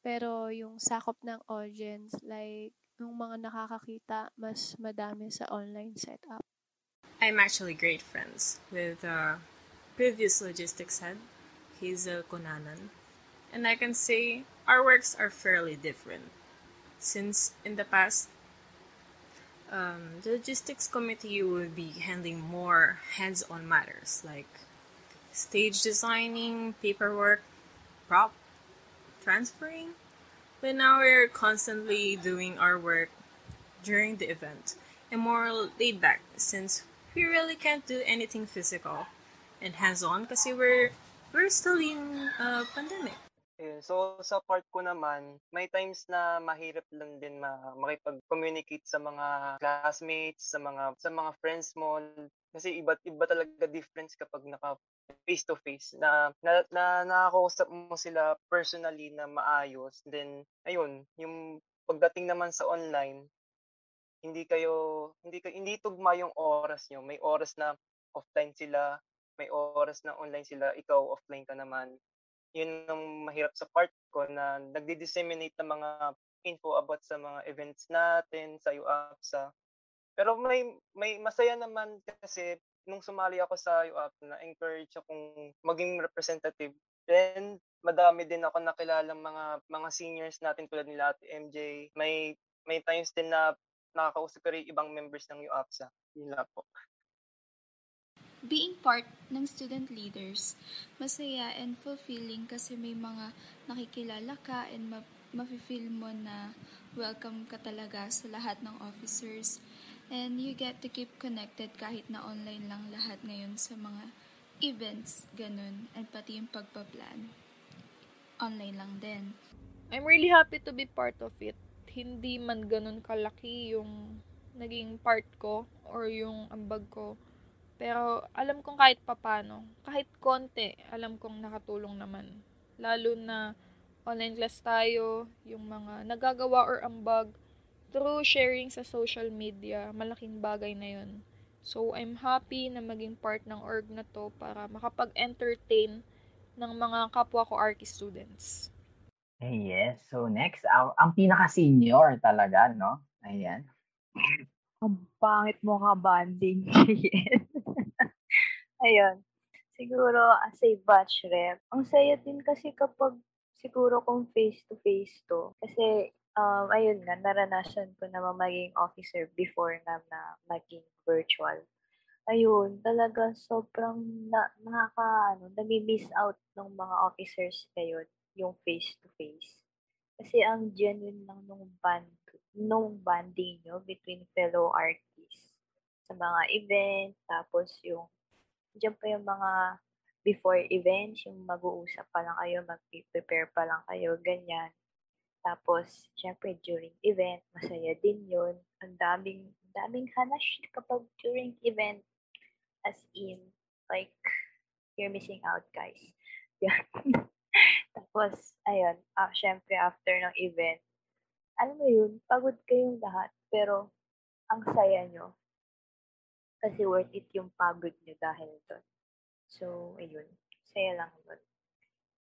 Pero yung sakop ng audience, like, yung mga nakakakita, mas madami sa online setup. I'm actually great friends with uh, previous logistics head, Hazel Konanan. And I can say our works are fairly different. Since in the past, um, the logistics committee would be handling more hands-on matters like stage designing, paperwork, prop, transferring, but now we're constantly doing our work during the event. And more laid back since we really can't do anything physical. And hands-on kasi we're we're still in uh, pandemic. Yeah, so sa part ko naman, may times na mahirap lang din ma makipag-communicate sa mga classmates, sa mga sa mga friends mo. Kasi iba iba talaga difference kapag naka face to face na, na, na nakakausap mo sila personally na maayos. Then, ayun, yung pagdating naman sa online, hindi kayo, hindi, kayo, hindi tugma yung oras nyo. May oras na offline sila, may oras na online sila, ikaw offline ka naman. Yun ang mahirap sa part ko na nagdi-disseminate ng mga info about sa mga events natin sa UAPSA. Pero may may masaya naman kasi nung sumali ako sa UAP, na-encourage akong maging representative. Then, madami din ako nakilalang mga mga seniors natin tulad nila Ate MJ. May may times din na nakakausap ko rin ibang members ng UAPSA. Yun lang po. Being part ng student leaders, masaya and fulfilling kasi may mga nakikilala ka and ma- mafe-feel mo na welcome ka talaga sa lahat ng officers And you get to keep connected kahit na online lang lahat ngayon sa mga events, ganun. And pati yung pagpa-plan. Online lang din. I'm really happy to be part of it. Hindi man ganun kalaki yung naging part ko or yung ambag ko. Pero alam kong kahit papano, kahit konti, alam kong nakatulong naman. Lalo na online class tayo, yung mga nagagawa or ambag, through sharing sa social media, malaking bagay na yun. So, I'm happy na maging part ng org na to para makapag-entertain ng mga kapwa ko Arki students. Yes. So, next, ang, ang pinaka-senior talaga, no? Ayan. Ang pangit mo ka banding. Ayun. Siguro, as a batch rep, ang saya din kasi kapag siguro kung face-to-face to. Kasi um, ayun nga, naranasan ko na maging officer before na, na maging virtual. Ayun, talaga sobrang na, nakaka, ano, nami-miss out ng mga officers ngayon, yung face-to-face. Kasi ang genuine lang nung band, nung banding nyo between fellow artists sa mga event, tapos yung, dyan pa yung mga before events, yung mag-uusap pa lang kayo, mag-prepare pa lang kayo, ganyan. Tapos, syempre, during event, masaya din yun. Ang daming, daming hanash kapag during event. As in, like, you're missing out, guys. Yeah. Tapos, ayun, uh, syempre, after ng event, alam mo yun, pagod kayong lahat, pero ang saya nyo. Kasi worth it yung pagod nyo dahil doon. So, ayun. Saya lang doon.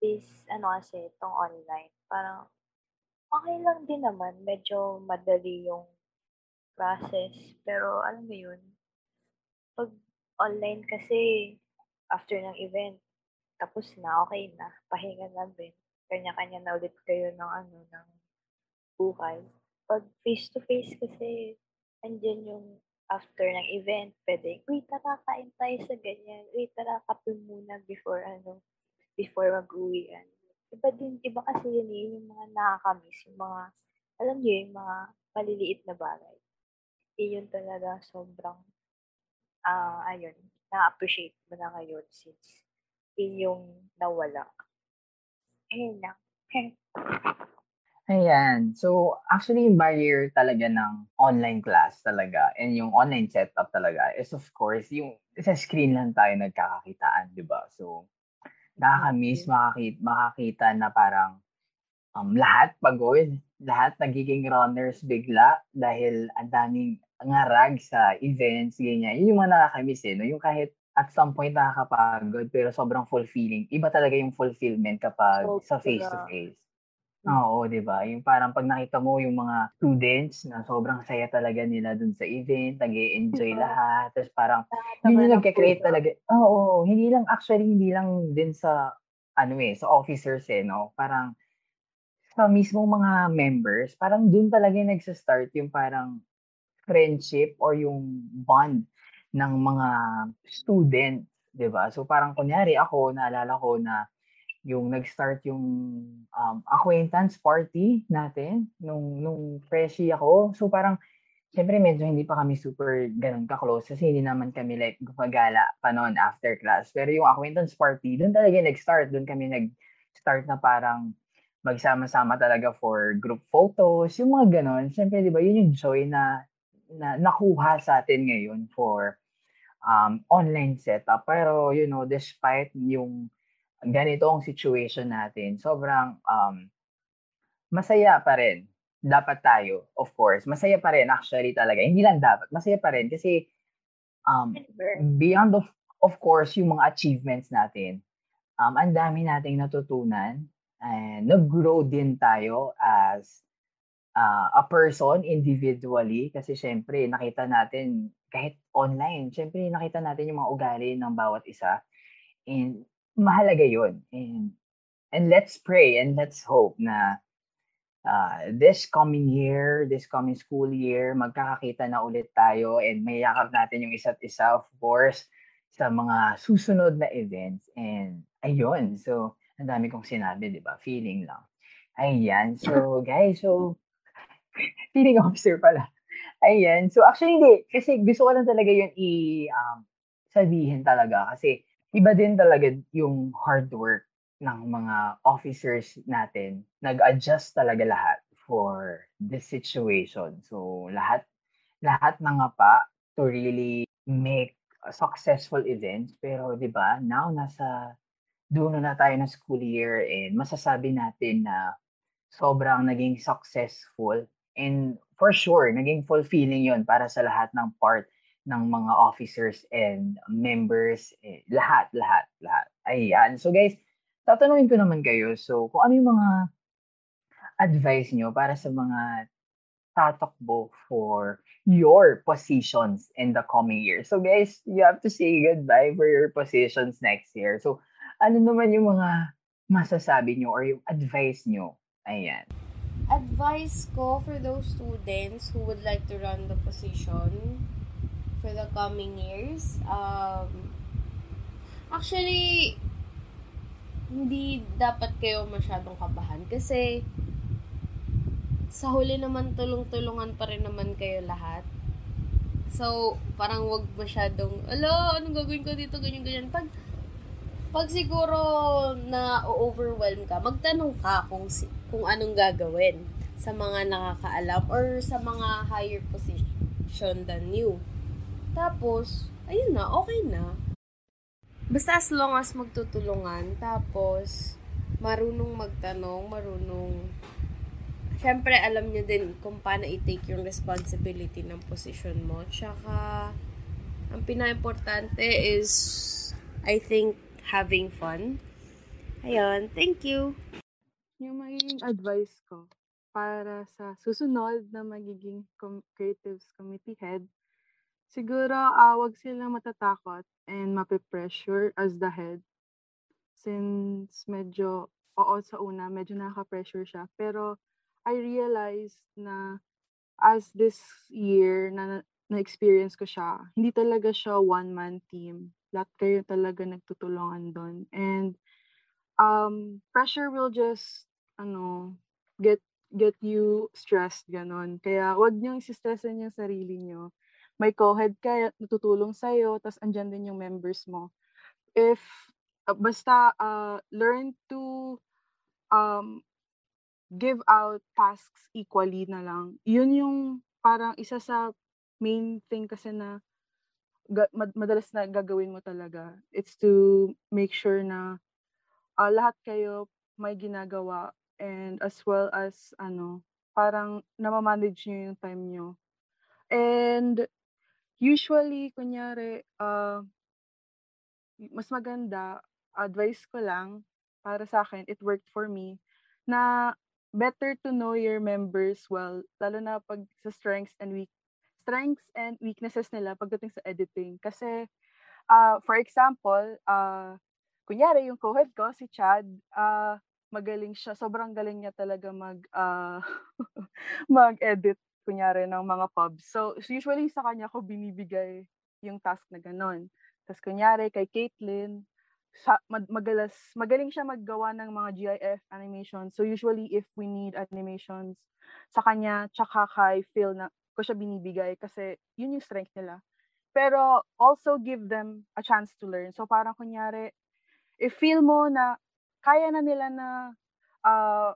Is, ano kasi, itong online, parang, okay lang din naman. Medyo madali yung process. Pero, alam mo yun, pag online kasi, after ng event, tapos na, okay na, pahinga na din. Kanya-kanya na ulit kayo ng ano, ng buhay. Pag face-to-face kasi, andyan yung after ng event, pwede, uy, tara, kain tayo sa ganyan. Uy, tara, kape muna before, ano, before mag-uwian. Iba din, iba kasi yun eh, yung mga nakakamiss, yung mga, alam niyo, yung mga maliliit na bagay. Eh, yun talaga sobrang, ah, uh, ayun, na-appreciate mo na ngayon since yun yung nawala. Ayun lang. Ayan. So, actually, yung barrier talaga ng online class talaga and yung online setup talaga is of course, yung sa screen lang tayo nagkakakitaan, di ba? So, nakakamiss makakita, makakita na parang um, lahat pagod, lahat nagiging runners bigla dahil ang daming ngarag sa events, ganyan. Yun yung mga nakakamiss eh, no? Yung kahit at some point nakakapagod pero sobrang fulfilling. Iba talaga yung fulfillment kapag so, sa face-to-face. Oo, 'di ba? Yung parang pag nakita mo yung mga students na sobrang saya talaga nila dun sa event, nag-e-enjoy diba? lahat. Tapos parang yun yung nagke-create talaga. Oo, hindi lang actually hindi lang din sa ano eh, sa officers eh, no? Parang sa mismong mga members, parang dun talaga yung nagsa-start yung parang friendship or yung bond ng mga student, 'di ba? So parang kunyari ako, naalala ko na yung nag-start yung um, acquaintance party natin nung nung freshie ako. So parang syempre medyo hindi pa kami super ganun ka-close kasi hindi naman kami like gumagala pa noon after class. Pero yung acquaintance party, doon talaga nag-start. Doon kami nag-start na parang magsama-sama talaga for group photos, yung mga ganun. Syempre, di ba, yun yung joy na, na nakuha sa atin ngayon for um, online setup. Pero, you know, despite yung ganito ang situation natin, sobrang um, masaya pa rin. Dapat tayo, of course. Masaya pa rin actually talaga. Hindi lang dapat. Masaya pa rin kasi um, beyond of, of course yung mga achievements natin, um, ang dami nating natutunan and nag-grow din tayo as uh, a person individually kasi syempre nakita natin kahit online, syempre nakita natin yung mga ugali ng bawat isa. And mahalaga yun. And, and let's pray and let's hope na uh, this coming year, this coming school year, magkakakita na ulit tayo and may yakap natin yung isa't isa, of course, sa mga susunod na events. And ayun, so ang dami kong sinabi, di ba? Feeling lang. Ayan. So, guys, so, feeling officer pala. Ayan. So, actually, hindi. Kasi gusto ko lang talaga yun i, um, sabihin talaga. Kasi, iba din talaga yung hard work ng mga officers natin. Nag-adjust talaga lahat for this situation. So lahat lahat ng pa to really make successful events pero 'di ba now nasa dulo na tayo ng school year and masasabi natin na sobrang naging successful and for sure naging fulfilling yon para sa lahat ng part ng mga officers and members, eh, lahat, lahat, lahat. Ayan. So guys, tatanungin ko naman kayo, so kung ano yung mga advice nyo para sa mga tatakbo for your positions in the coming year. So guys, you have to say goodbye for your positions next year. So ano naman yung mga masasabi nyo or yung advice nyo? Ayan. Advice ko for those students who would like to run the position for the coming years. Um, actually, hindi dapat kayo masyadong kabahan kasi sa huli naman tulong-tulungan pa rin naman kayo lahat. So, parang wag masyadong, alo, anong gagawin ko dito, ganyan-ganyan. Pag, pag siguro na overwhelm ka, magtanong ka kung, kung anong gagawin sa mga nakakaalam or sa mga higher position than you. Tapos, ayun na, okay na. Basta as long as magtutulungan, tapos marunong magtanong, marunong syempre alam niyo din kung paano i-take yung responsibility ng position mo. Tsaka, ang pinaka-importante is, I think, having fun. Ayun, thank you. Yung magiging advice ko para sa susunod na magiging creatives committee head, siguro uh, wag sila matatakot and mape-pressure as the head. Since medyo, oo sa una, medyo nakaka-pressure siya. Pero I realized na as this year na na-experience ko siya, hindi talaga siya one-man team. Lahat kayo talaga nagtutulungan doon. And um, pressure will just, ano, get get you stressed, ganon. Kaya wag niyo i-stressin yung sarili niyo. May co-head ka, natutulong sa'yo, tapos andyan din yung members mo. If, uh, basta, uh, learn to um, give out tasks equally na lang. Yun yung parang isa sa main thing kasi na madalas na gagawin mo talaga. It's to make sure na uh, lahat kayo may ginagawa and as well as ano, parang namamanage nyo yung time nyo. And usually, kunyari, uh, mas maganda, advice ko lang, para sa akin, it worked for me, na better to know your members well, lalo na pag sa strengths and weak strengths and weaknesses nila pagdating sa editing. Kasi, uh, for example, uh, kunyari yung co-head ko, si Chad, uh, magaling siya, sobrang galing niya talaga mag, uh, mag-edit, kunyari, ng mga pubs. So, usually sa kanya ko binibigay yung task na ganon. Tapos, kunyari, kay Caitlin, sa, magalas, magaling siya maggawa ng mga GIF animations. So usually if we need animations sa kanya, tsaka kay Phil na ko siya binibigay kasi yun yung strength nila. Pero also give them a chance to learn. So parang kunyari, if feel mo na kaya na nila na uh,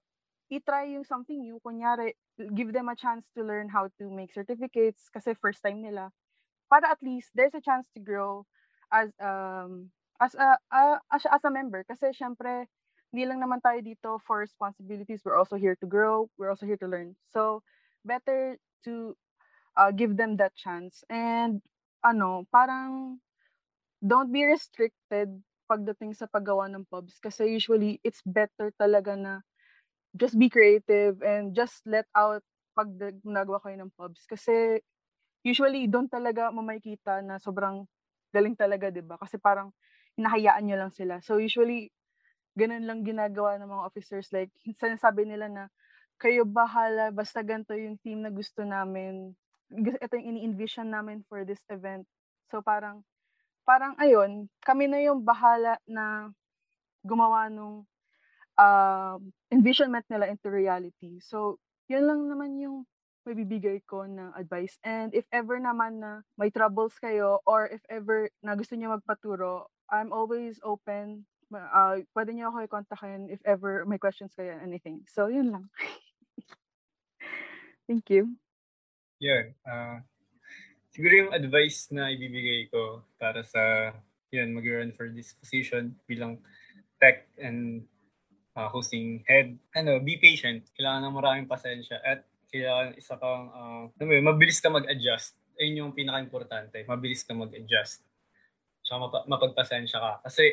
i-try yung something new, kunyari, give them a chance to learn how to make certificates kasi first time nila. Para at least there's a chance to grow as um as a uh, as, as a member. Kasi syempre hindi lang naman tayo dito for responsibilities. We're also here to grow. We're also here to learn. So better to uh, give them that chance. And ano parang don't be restricted pagdating sa paggawa ng pubs. Kasi usually it's better talaga na just be creative and just let out pag nagawa kayo ng pubs kasi usually doon talaga mamakita na sobrang galing talaga 'di ba kasi parang hinahayaan nyo lang sila. So usually, ganun lang ginagawa ng mga officers. Like, sinasabi nila na, kayo bahala, basta ganito yung team na gusto namin. Ito yung ini-envision namin for this event. So parang, parang ayun, kami na yung bahala na gumawa nung uh, envisionment nila into reality. So, yun lang naman yung may bibigay ko na advice. And if ever naman na may troubles kayo or if ever na gusto niyo magpaturo, I'm always open. Uh, pwede niyo ako i-contactin if ever may questions kayo anything. So, yun lang. Thank you. Yun. Uh, siguro yung advice na ibibigay ko para sa yun, mag-run for this position bilang tech and uh, hosting head. Ano, be patient. Kailangan ng maraming pasensya at kailangan isa kang, uh, mabilis ka mag-adjust. Ayun yung pinaka-importante. Mabilis ka mag-adjust Tsaka mapa- mapagpasensya ka. Kasi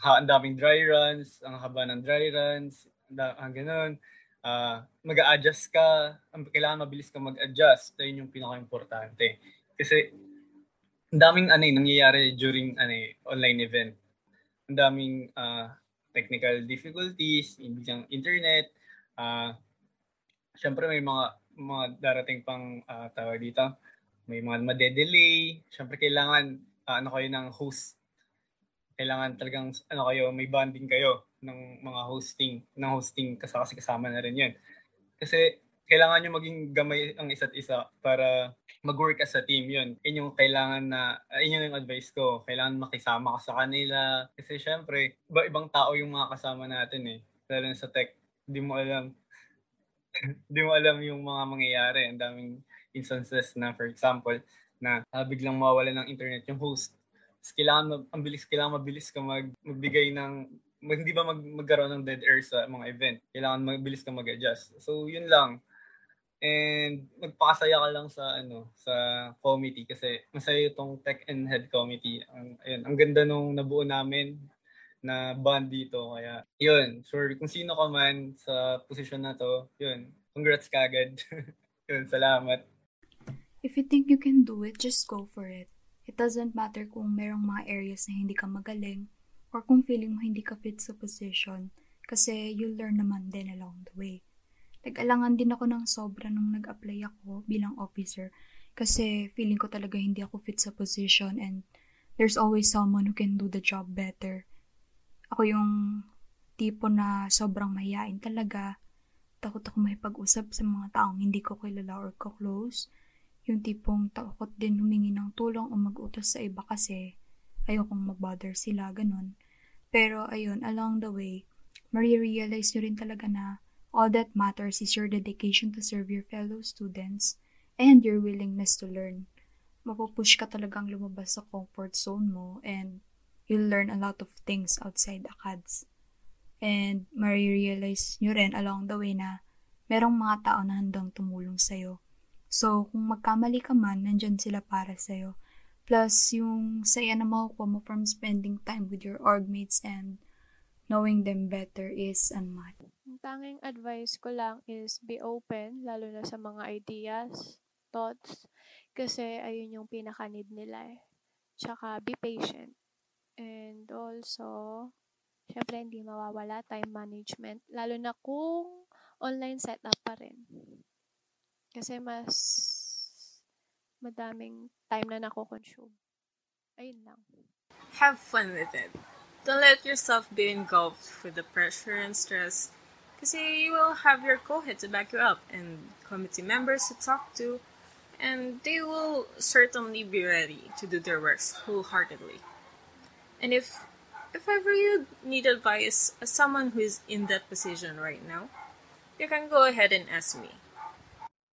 ha, ang daming dry runs, ang haba ng dry runs, ang, ang ganun. Uh, mag-a-adjust ka, ang kailangan mabilis ka mag-adjust. Ayun yung pinaka-importante. Kasi ang daming ano, eh, nangyayari during ano, eh, online event. Ang daming uh, technical difficulties, hindi lang internet. Uh, Siyempre may mga mga darating pang uh, tawag dito. May mga made-delay. Siyempre kailangan uh, ano kayo ng host. Kailangan talagang ano kayo, may bonding kayo ng mga hosting, ng hosting kasi kasama na rin 'yun. Kasi kailangan nyo maging gamay ang isa't isa para mag-work as a team yun. Yun yung kailangan na, uh, yun yung advice ko. Kailangan makisama ka sa kanila. Kasi syempre, iba ibang tao yung mga kasama natin eh. Lalo sa tech, hindi mo alam hindi mo alam yung mga mangyayari. Ang daming instances na, for example, na uh, biglang mawawala ng internet yung host. Tapos kailangan, ang bilis, kailangan mabilis ka mag, magbigay ng, hindi ba mag, magkaroon ng dead air sa mga event. Kailangan mabilis ka mag-adjust. So, yun lang. And magpakasaya ka lang sa ano sa committee kasi masaya itong tech and head committee. Ang ayun, ang ganda nung nabuo namin na bond dito. Kaya yun, sure kung sino ka man sa position na to, yun, congrats kagad. yun, salamat. If you think you can do it, just go for it. It doesn't matter kung merong mga areas na hindi ka magaling or kung feeling mo hindi ka fit sa position kasi you'll learn naman din along the way. Nag-alangan din ako ng sobra nung nag-apply ako bilang officer kasi feeling ko talaga hindi ako fit sa position and there's always someone who can do the job better. Ako yung tipo na sobrang mahihain talaga. Takot ako makipag-usap sa mga taong hindi ko kilala or ko-close. Yung tipong takot din humingi ng tulong o mag-utos sa iba kasi ayokong mabother sila, ganun. Pero ayun, along the way, marirealize nyo rin talaga na All that matters is your dedication to serve your fellow students and your willingness to learn. Mapupush ka talagang lumabas sa comfort zone mo and you'll learn a lot of things outside ACADS. And marirealize nyo rin along the way na merong mga tao na handang tumulong sa'yo. So, kung magkamali ka man, nandyan sila para sa'yo. Plus, yung saya na makukuha mo from spending time with your org mates and knowing them better is unmatched. Ang tanging advice ko lang is be open, lalo na sa mga ideas, thoughts, kasi ayun yung pinaka-need nila eh. Tsaka be patient. And also, syempre hindi mawawala time management, lalo na kung online setup pa rin. Kasi mas madaming time na nako-consume. Ayun lang. Have fun with it. Don't let yourself be engulfed with the pressure and stress because you will have your co-head to back you up and committee members to talk to and they will certainly be ready to do their works wholeheartedly. And if if ever you need advice as someone who is in that position right now, you can go ahead and ask me.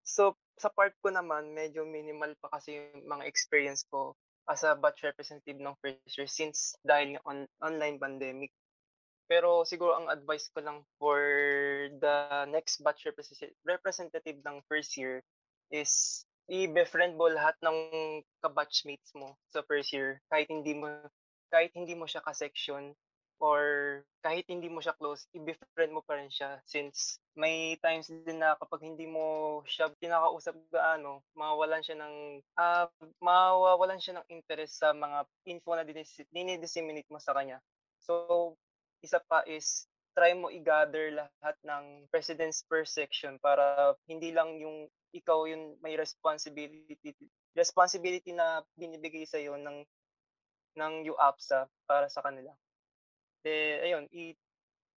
So, sa part ko naman, medyo minimal pa kasi yung mga experience ko as a batch representative ng first year since dahil on online pandemic. Pero siguro ang advice ko lang for the next batch representative ng first year is i-befriend mo lahat ng ka-batchmates mo sa first year kahit hindi mo kahit hindi mo siya ka-section or kahit hindi mo siya close, i-befriend mo pa rin siya since may times din na kapag hindi mo siya pinakausap gaano, mawawalan siya ng uh, mawawalan siya ng interest sa mga info na dinidisseminate mo sa kanya. So, isa pa is try mo i-gather lahat ng presidents per section para hindi lang yung ikaw yung may responsibility responsibility na binibigay sa iyo ng ng UAPSA para sa kanila. Eh, ayun, i,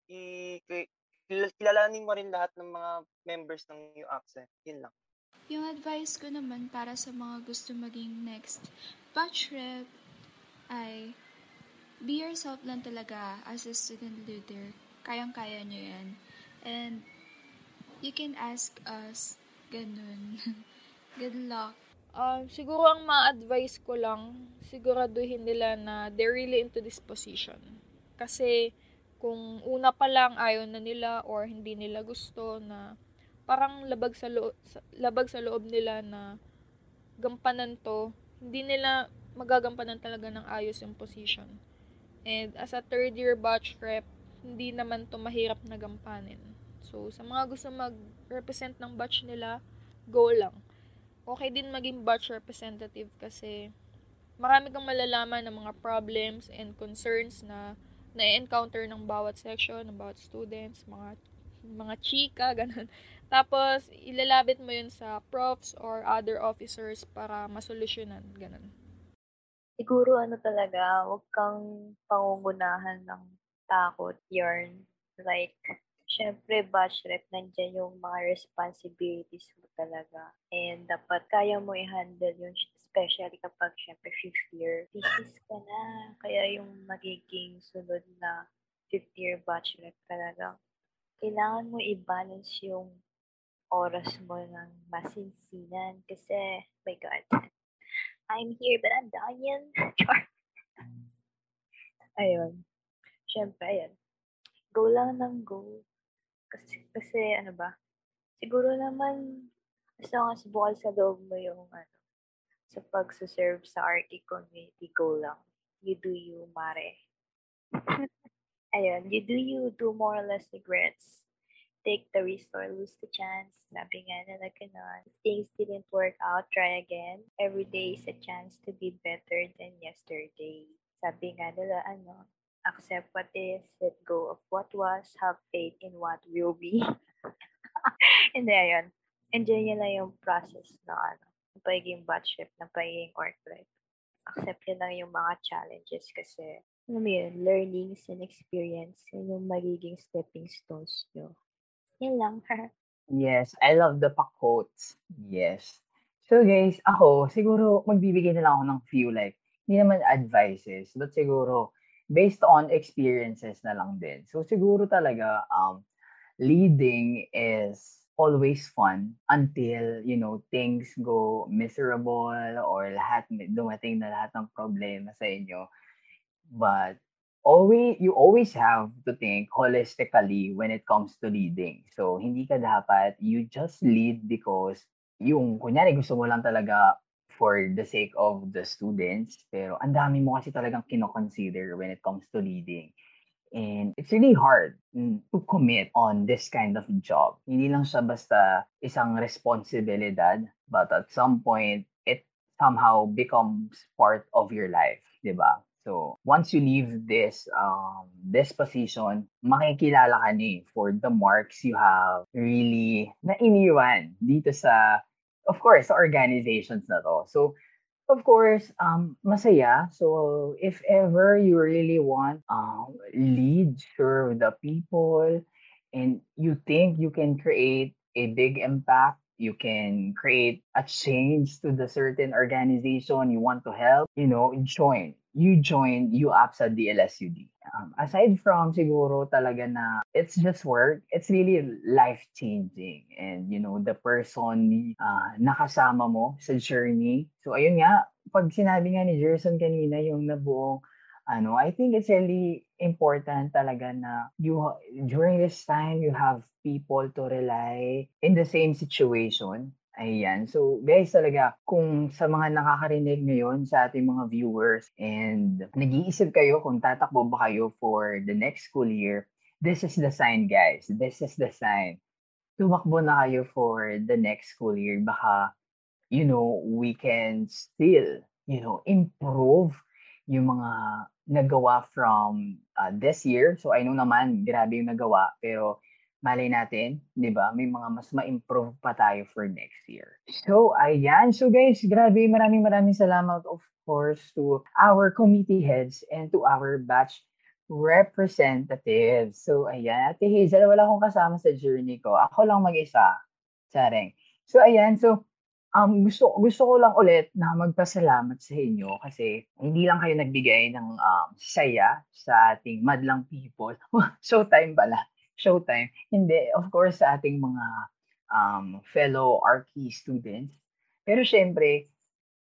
i, kilalanin mo rin lahat ng mga members ng New Accent. Yun lang. Yung advice ko naman para sa mga gusto maging next batch rep ay be yourself lang talaga as a student leader. Kayang-kaya nyo yan. And you can ask us ganun. Good luck. Um, siguro ang ma-advise ko lang, siguraduhin nila na they're really into this position kasi kung una pa lang ayaw na nila or hindi nila gusto na parang labag sa loob, labag sa loob nila na gampanan to, hindi nila magagampanan talaga ng ayos yung position. And as a third year batch rep, hindi naman to mahirap na gampanin. So, sa mga gusto mag-represent ng batch nila, go lang. Okay din maging batch representative kasi marami kang malalaman ng mga problems and concerns na na-encounter ng bawat section, ng bawat students, mga mga chika, ganun. Tapos, ilalabit mo yun sa profs or other officers para masolusyonan, ganun. Siguro ano talaga, huwag kang pangungunahan ng takot, yarn. Like, syempre, batch rep, nandyan yung mga responsibilities mo talaga. And dapat kaya mo i-handle yung especially kapag syempre fifth year, thesis ka na. Kaya yung magiging sunod na fifth year bachelor talaga, kailangan mo i-balance yung oras mo ng masinsinan kasi, my God, I'm here but I'm dying. ayun. Syempre, ayun. Go lang ng go. Kasi, kasi ano ba, siguro naman As long as bukal sa loob mo yung ano, sa pagsaserve sa RT community, go lang. You do you, mare. Ayun, you do you, do more or less regrets. Take the risk or lose the chance. Sabi nga nila ganun. If things didn't work out, try again. Every day is a chance to be better than yesterday. Sabi nga nila, ano, accept what is, let go of what was, have faith in what will be. Hindi, ayun. Enjoy nyo lang yung process na ano, ng pagiging batship, ng pagiging orc life. Accept nyo lang yung mga challenges kasi, alam mo yun, learnings and experience, yun yung magiging stepping stones nyo. Yun lang. Yes, I love the pa-quotes. Yes. So guys, ako, siguro magbibigay na lang ako ng few like, hindi naman advices, but siguro based on experiences na lang din. So siguro talaga um leading is always fun until, you know, things go miserable or lahat dumating na lahat ng problema sa inyo. But always you always have to think holistically when it comes to leading. So hindi ka dapat you just lead because yung kunyari gusto mo lang talaga for the sake of the students pero ang dami mo kasi talagang kino-consider when it comes to leading. And it's really hard to commit on this kind of job. Hindi lang siya basta isang responsibilidad, but at some point, it somehow becomes part of your life, di ba? So, once you leave this um, this position, makikilala ka ni for the marks you have really na iniwan dito sa, of course, sa organizations na to. So, of course, um, masaya. So, if ever you really want um, lead, serve the people, and you think you can create a big impact, you can create a change to the certain organization you want to help, you know, join. You join UAPSA DLSUD. Um, aside from siguro talaga na it's just work, it's really life-changing. And, you know, the person uh, nakasama mo sa journey. So, ayun nga, pag sinabi nga ni Gerson kanina yung nabuong ano, I think it's really important talaga na you during this time you have people to rely in the same situation. Ayan. So, guys, talaga, kung sa mga nakakarinig ngayon sa ating mga viewers and nag-iisip kayo kung tatakbo ba kayo for the next school year, this is the sign, guys. This is the sign. Tumakbo na kayo for the next school year. Baka, you know, we can still, you know, improve yung mga nagawa from uh, this year. So I know naman, grabe yung nagawa. Pero malay natin, di ba? May mga mas ma-improve pa tayo for next year. So, ayan. So guys, grabe, maraming maraming salamat of course to our committee heads and to our batch representatives. So, ayan. Ate Hazel, wala akong kasama sa journey ko. Ako lang mag-isa. Sareng. So, ayan. So, um, gusto, gusto ko lang ulit na magpasalamat sa inyo kasi hindi lang kayo nagbigay ng um, saya sa ating madlang people. Showtime pala. Showtime. Hindi, of course, sa ating mga um, fellow Archie students. Pero syempre,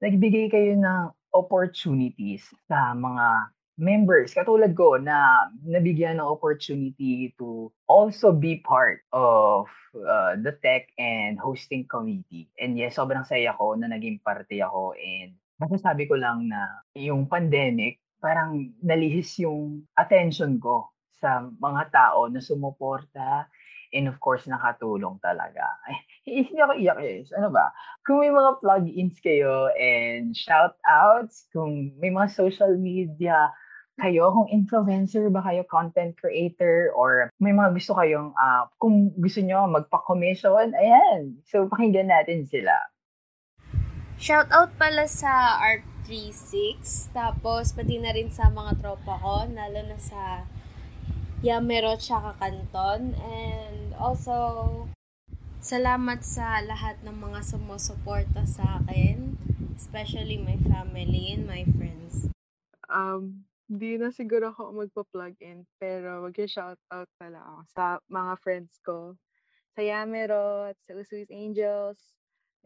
nagbigay kayo ng opportunities sa mga members katulad ko na nabigyan ng opportunity to also be part of uh, the tech and hosting committee. And yes, sobrang saya ko na naging parte ako and masasabi ko lang na yung pandemic parang nalihis yung attention ko sa mga tao na sumuporta and of course nakatulong talaga. Hindi ako iyak eh. Ano ba? Kung may mga plugins kayo and shout outs, kung may mga social media kayo, kung influencer ba kayo, content creator, or may mga gusto kayong, uh, kung gusto nyo magpa-commission, ayan. So, pakinggan natin sila. Shout out pala sa Art36, tapos pati na rin sa mga tropa ko, lalo na sa Yamero tsaka Canton. And also, salamat sa lahat ng mga sumusuporta sa akin, especially my family and my friends. Um, hindi na siguro ako magpa-plug in, pero mag-shoutout pala ako sa mga friends ko. Sa Yamero at sa Usuis Angels.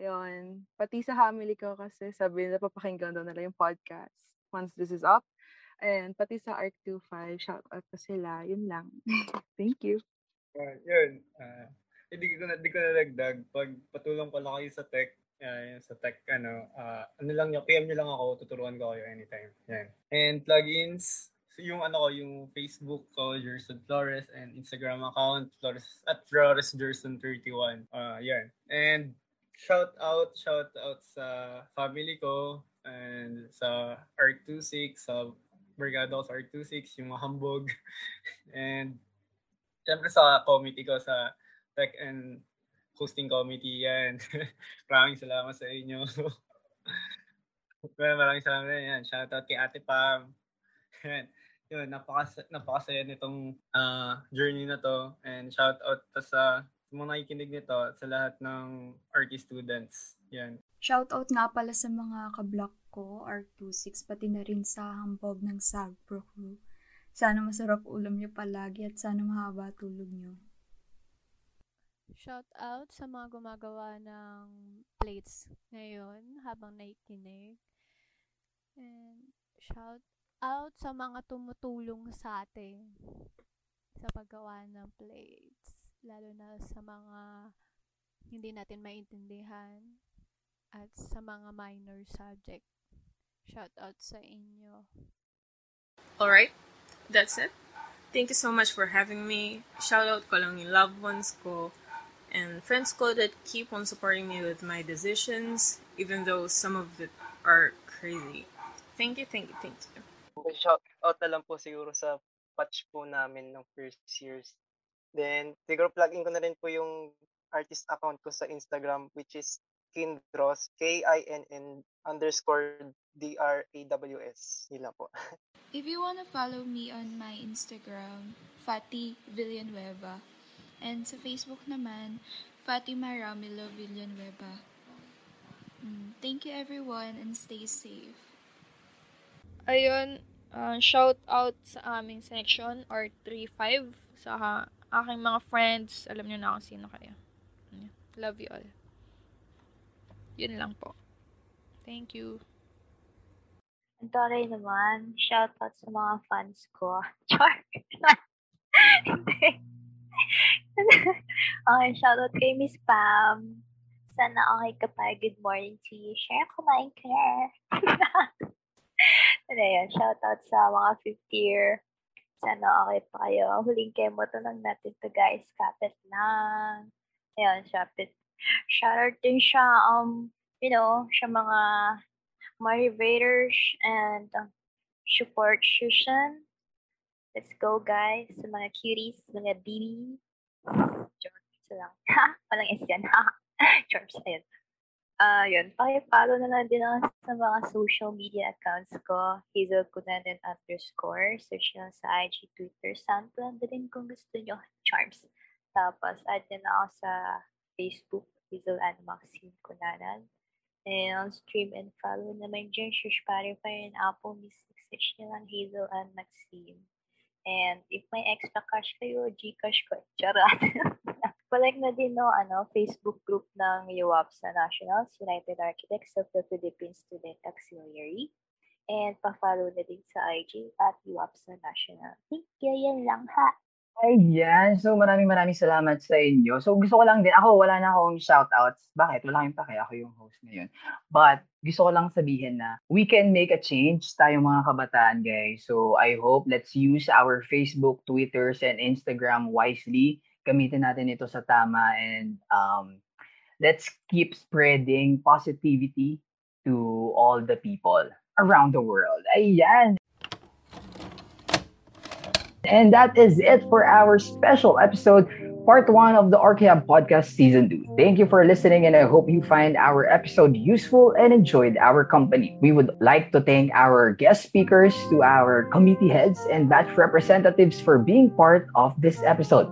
Yun. Pati sa family ko kasi sabi nila papakinggan daw nila yung podcast once this is up. And pati sa Arc25, shout out ko sila. Yun lang. Thank you. Uh, yun. Uh, hindi ko na, hindi ko nalagdag. Pag patulong lang kayo sa tech, uh, sa tech, ano, uh, ano lang nyo, PM nyo lang ako, tuturuan ko kayo anytime. Yan. And plugins, so yung ano ko, yung Facebook ko, Jerson Flores, and Instagram account, Flores, at Flores Jerson 31. Uh, yan. And shout out, shout out sa family ko, and sa R26, sa Brigado sa R26, yung mga hambog. and syempre sa committee ko sa Tech and Hosting Committee yan. maraming salamat sa inyo. maraming salamat yan. Shoutout kay Ate Pam. Yan. Yun, napaka, napakasaya nitong uh, journey na to. And shout out ta sa mga nakikinig nito sa lahat ng RT students. Yan. Shoutout nga pala sa mga kablock ko, R26, pati na rin sa hambog ng Sagpro crew. Sana masarap ulam niyo palagi at sana mahaba tulog niyo. Shout out sa mga gumagawa ng plates ngayon habang naikinig. And shout out sa mga tumutulong sa atin sa paggawa ng plates. Lalo na sa mga hindi natin maintindihan at sa mga minor subject. Shout out sa inyo. Alright, that's it. Thank you so much for having me. Shout out ko lang yung loved ones ko and friends ko that keep on supporting me with my decisions, even though some of it are crazy. Thank you, thank you, thank you. Shout out na lang po siguro sa batch po namin ng first years. Then, siguro plug-in ko na rin po yung artist account ko sa Instagram, which is Kindros, K-I-N-N underscore D-R-A-W-S. Lang po. If you wanna follow me on my Instagram, Fati Villanueva, And sa Facebook naman, Fatima Ramilo Villanueva. Mm, thank you everyone and stay safe. Ayun, uh, shout out sa aming section or 3-5 sa aking mga friends. Alam niyo na kung sino kayo. Love you all. Yun lang po. Thank you. Doray naman, shout out sa mga fans ko. Char! Hindi okay, shoutout kay Miss Pam. Sana okay ka pa. Good morning to you. Share, kumain ka ano yun, shoutout sa mga 50 year. Sana okay pa kayo. Huling kemo to lang natin to guys. Kapit lang. Ayun, shoutout. Shoutout din siya, um, you know, sa mga motivators and um, support session. Let's go, guys. Sa mga cuties, mga babies. Charms lang. Ha? Walang S yan. Ha? Charms. Ayun. Uh, yun. Pakipollow na lang din ako sa mga social media accounts ko. Hazel Kunanan underscore. Search lang sa IG, Twitter. Saan din kung gusto nyo. Charms. Tapos, add na ako sa Facebook. Hazel Ann Maxine Kunanan. And stream and follow naman dyan sa Spotify and Apple Music. Search nyo lang Hazel Ann Maxine. And if may extra cash kayo, Gcash ko. Charot. Palike na din no, ano, Facebook group ng UAPSA Nationals, United Architects of the Philippines Student Auxiliary. And pa-follow na din sa IG at UAPSA National. Thank you. Yan lang ha. Ayan. So, maraming maraming salamat sa inyo. So, gusto ko lang din, ako wala na akong shoutouts. Bakit? Wala kayong pake. Ako yung host ngayon. But, gusto ko lang sabihin na we can make a change tayo mga kabataan, guys. So, I hope let's use our Facebook, Twitters, and Instagram wisely. Gamitin natin ito sa tama and um, let's keep spreading positivity to all the people around the world. Ayan. And that is it for our special episode, part one of the Archeab Podcast Season 2. Thank you for listening, and I hope you find our episode useful and enjoyed our company. We would like to thank our guest speakers, to our committee heads, and batch representatives for being part of this episode.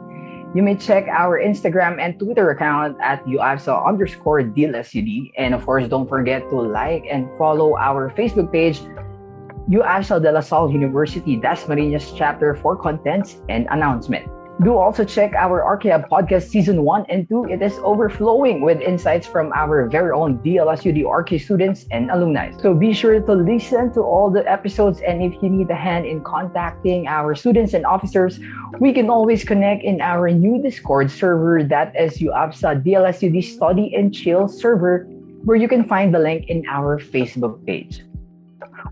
You may check our Instagram and Twitter account at UAFSA underscore DealSUD. And of course, don't forget to like and follow our Facebook page UASL de La Salle University Dasmariñas chapter for contents and announcement. Do also check our Archeab podcast season 1 and 2. It is overflowing with insights from our very own DLSUD Arche students and alumni. So be sure to listen to all the episodes and if you need a hand in contacting our students and officers, we can always connect in our new Discord server that is UAPSA DLSUD Study and Chill server where you can find the link in our Facebook page.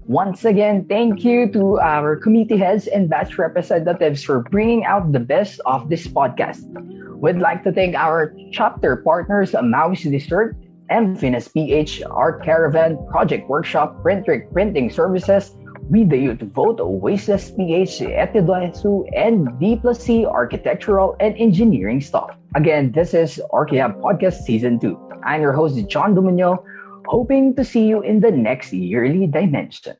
Once again, thank you to our committee heads and batch representatives for bringing out the best of this podcast. We'd like to thank our chapter partners, Mouse Dessert, Finis PH, Art Caravan, Project Workshop, Print Printing Services, We the Youth Vote, Oasis PH, Etidoensu, and D plus C Architectural and Engineering Staff. Again, this is Archeab Podcast Season 2. I'm your host, John Dominio hoping to see you in the next yearly dimension.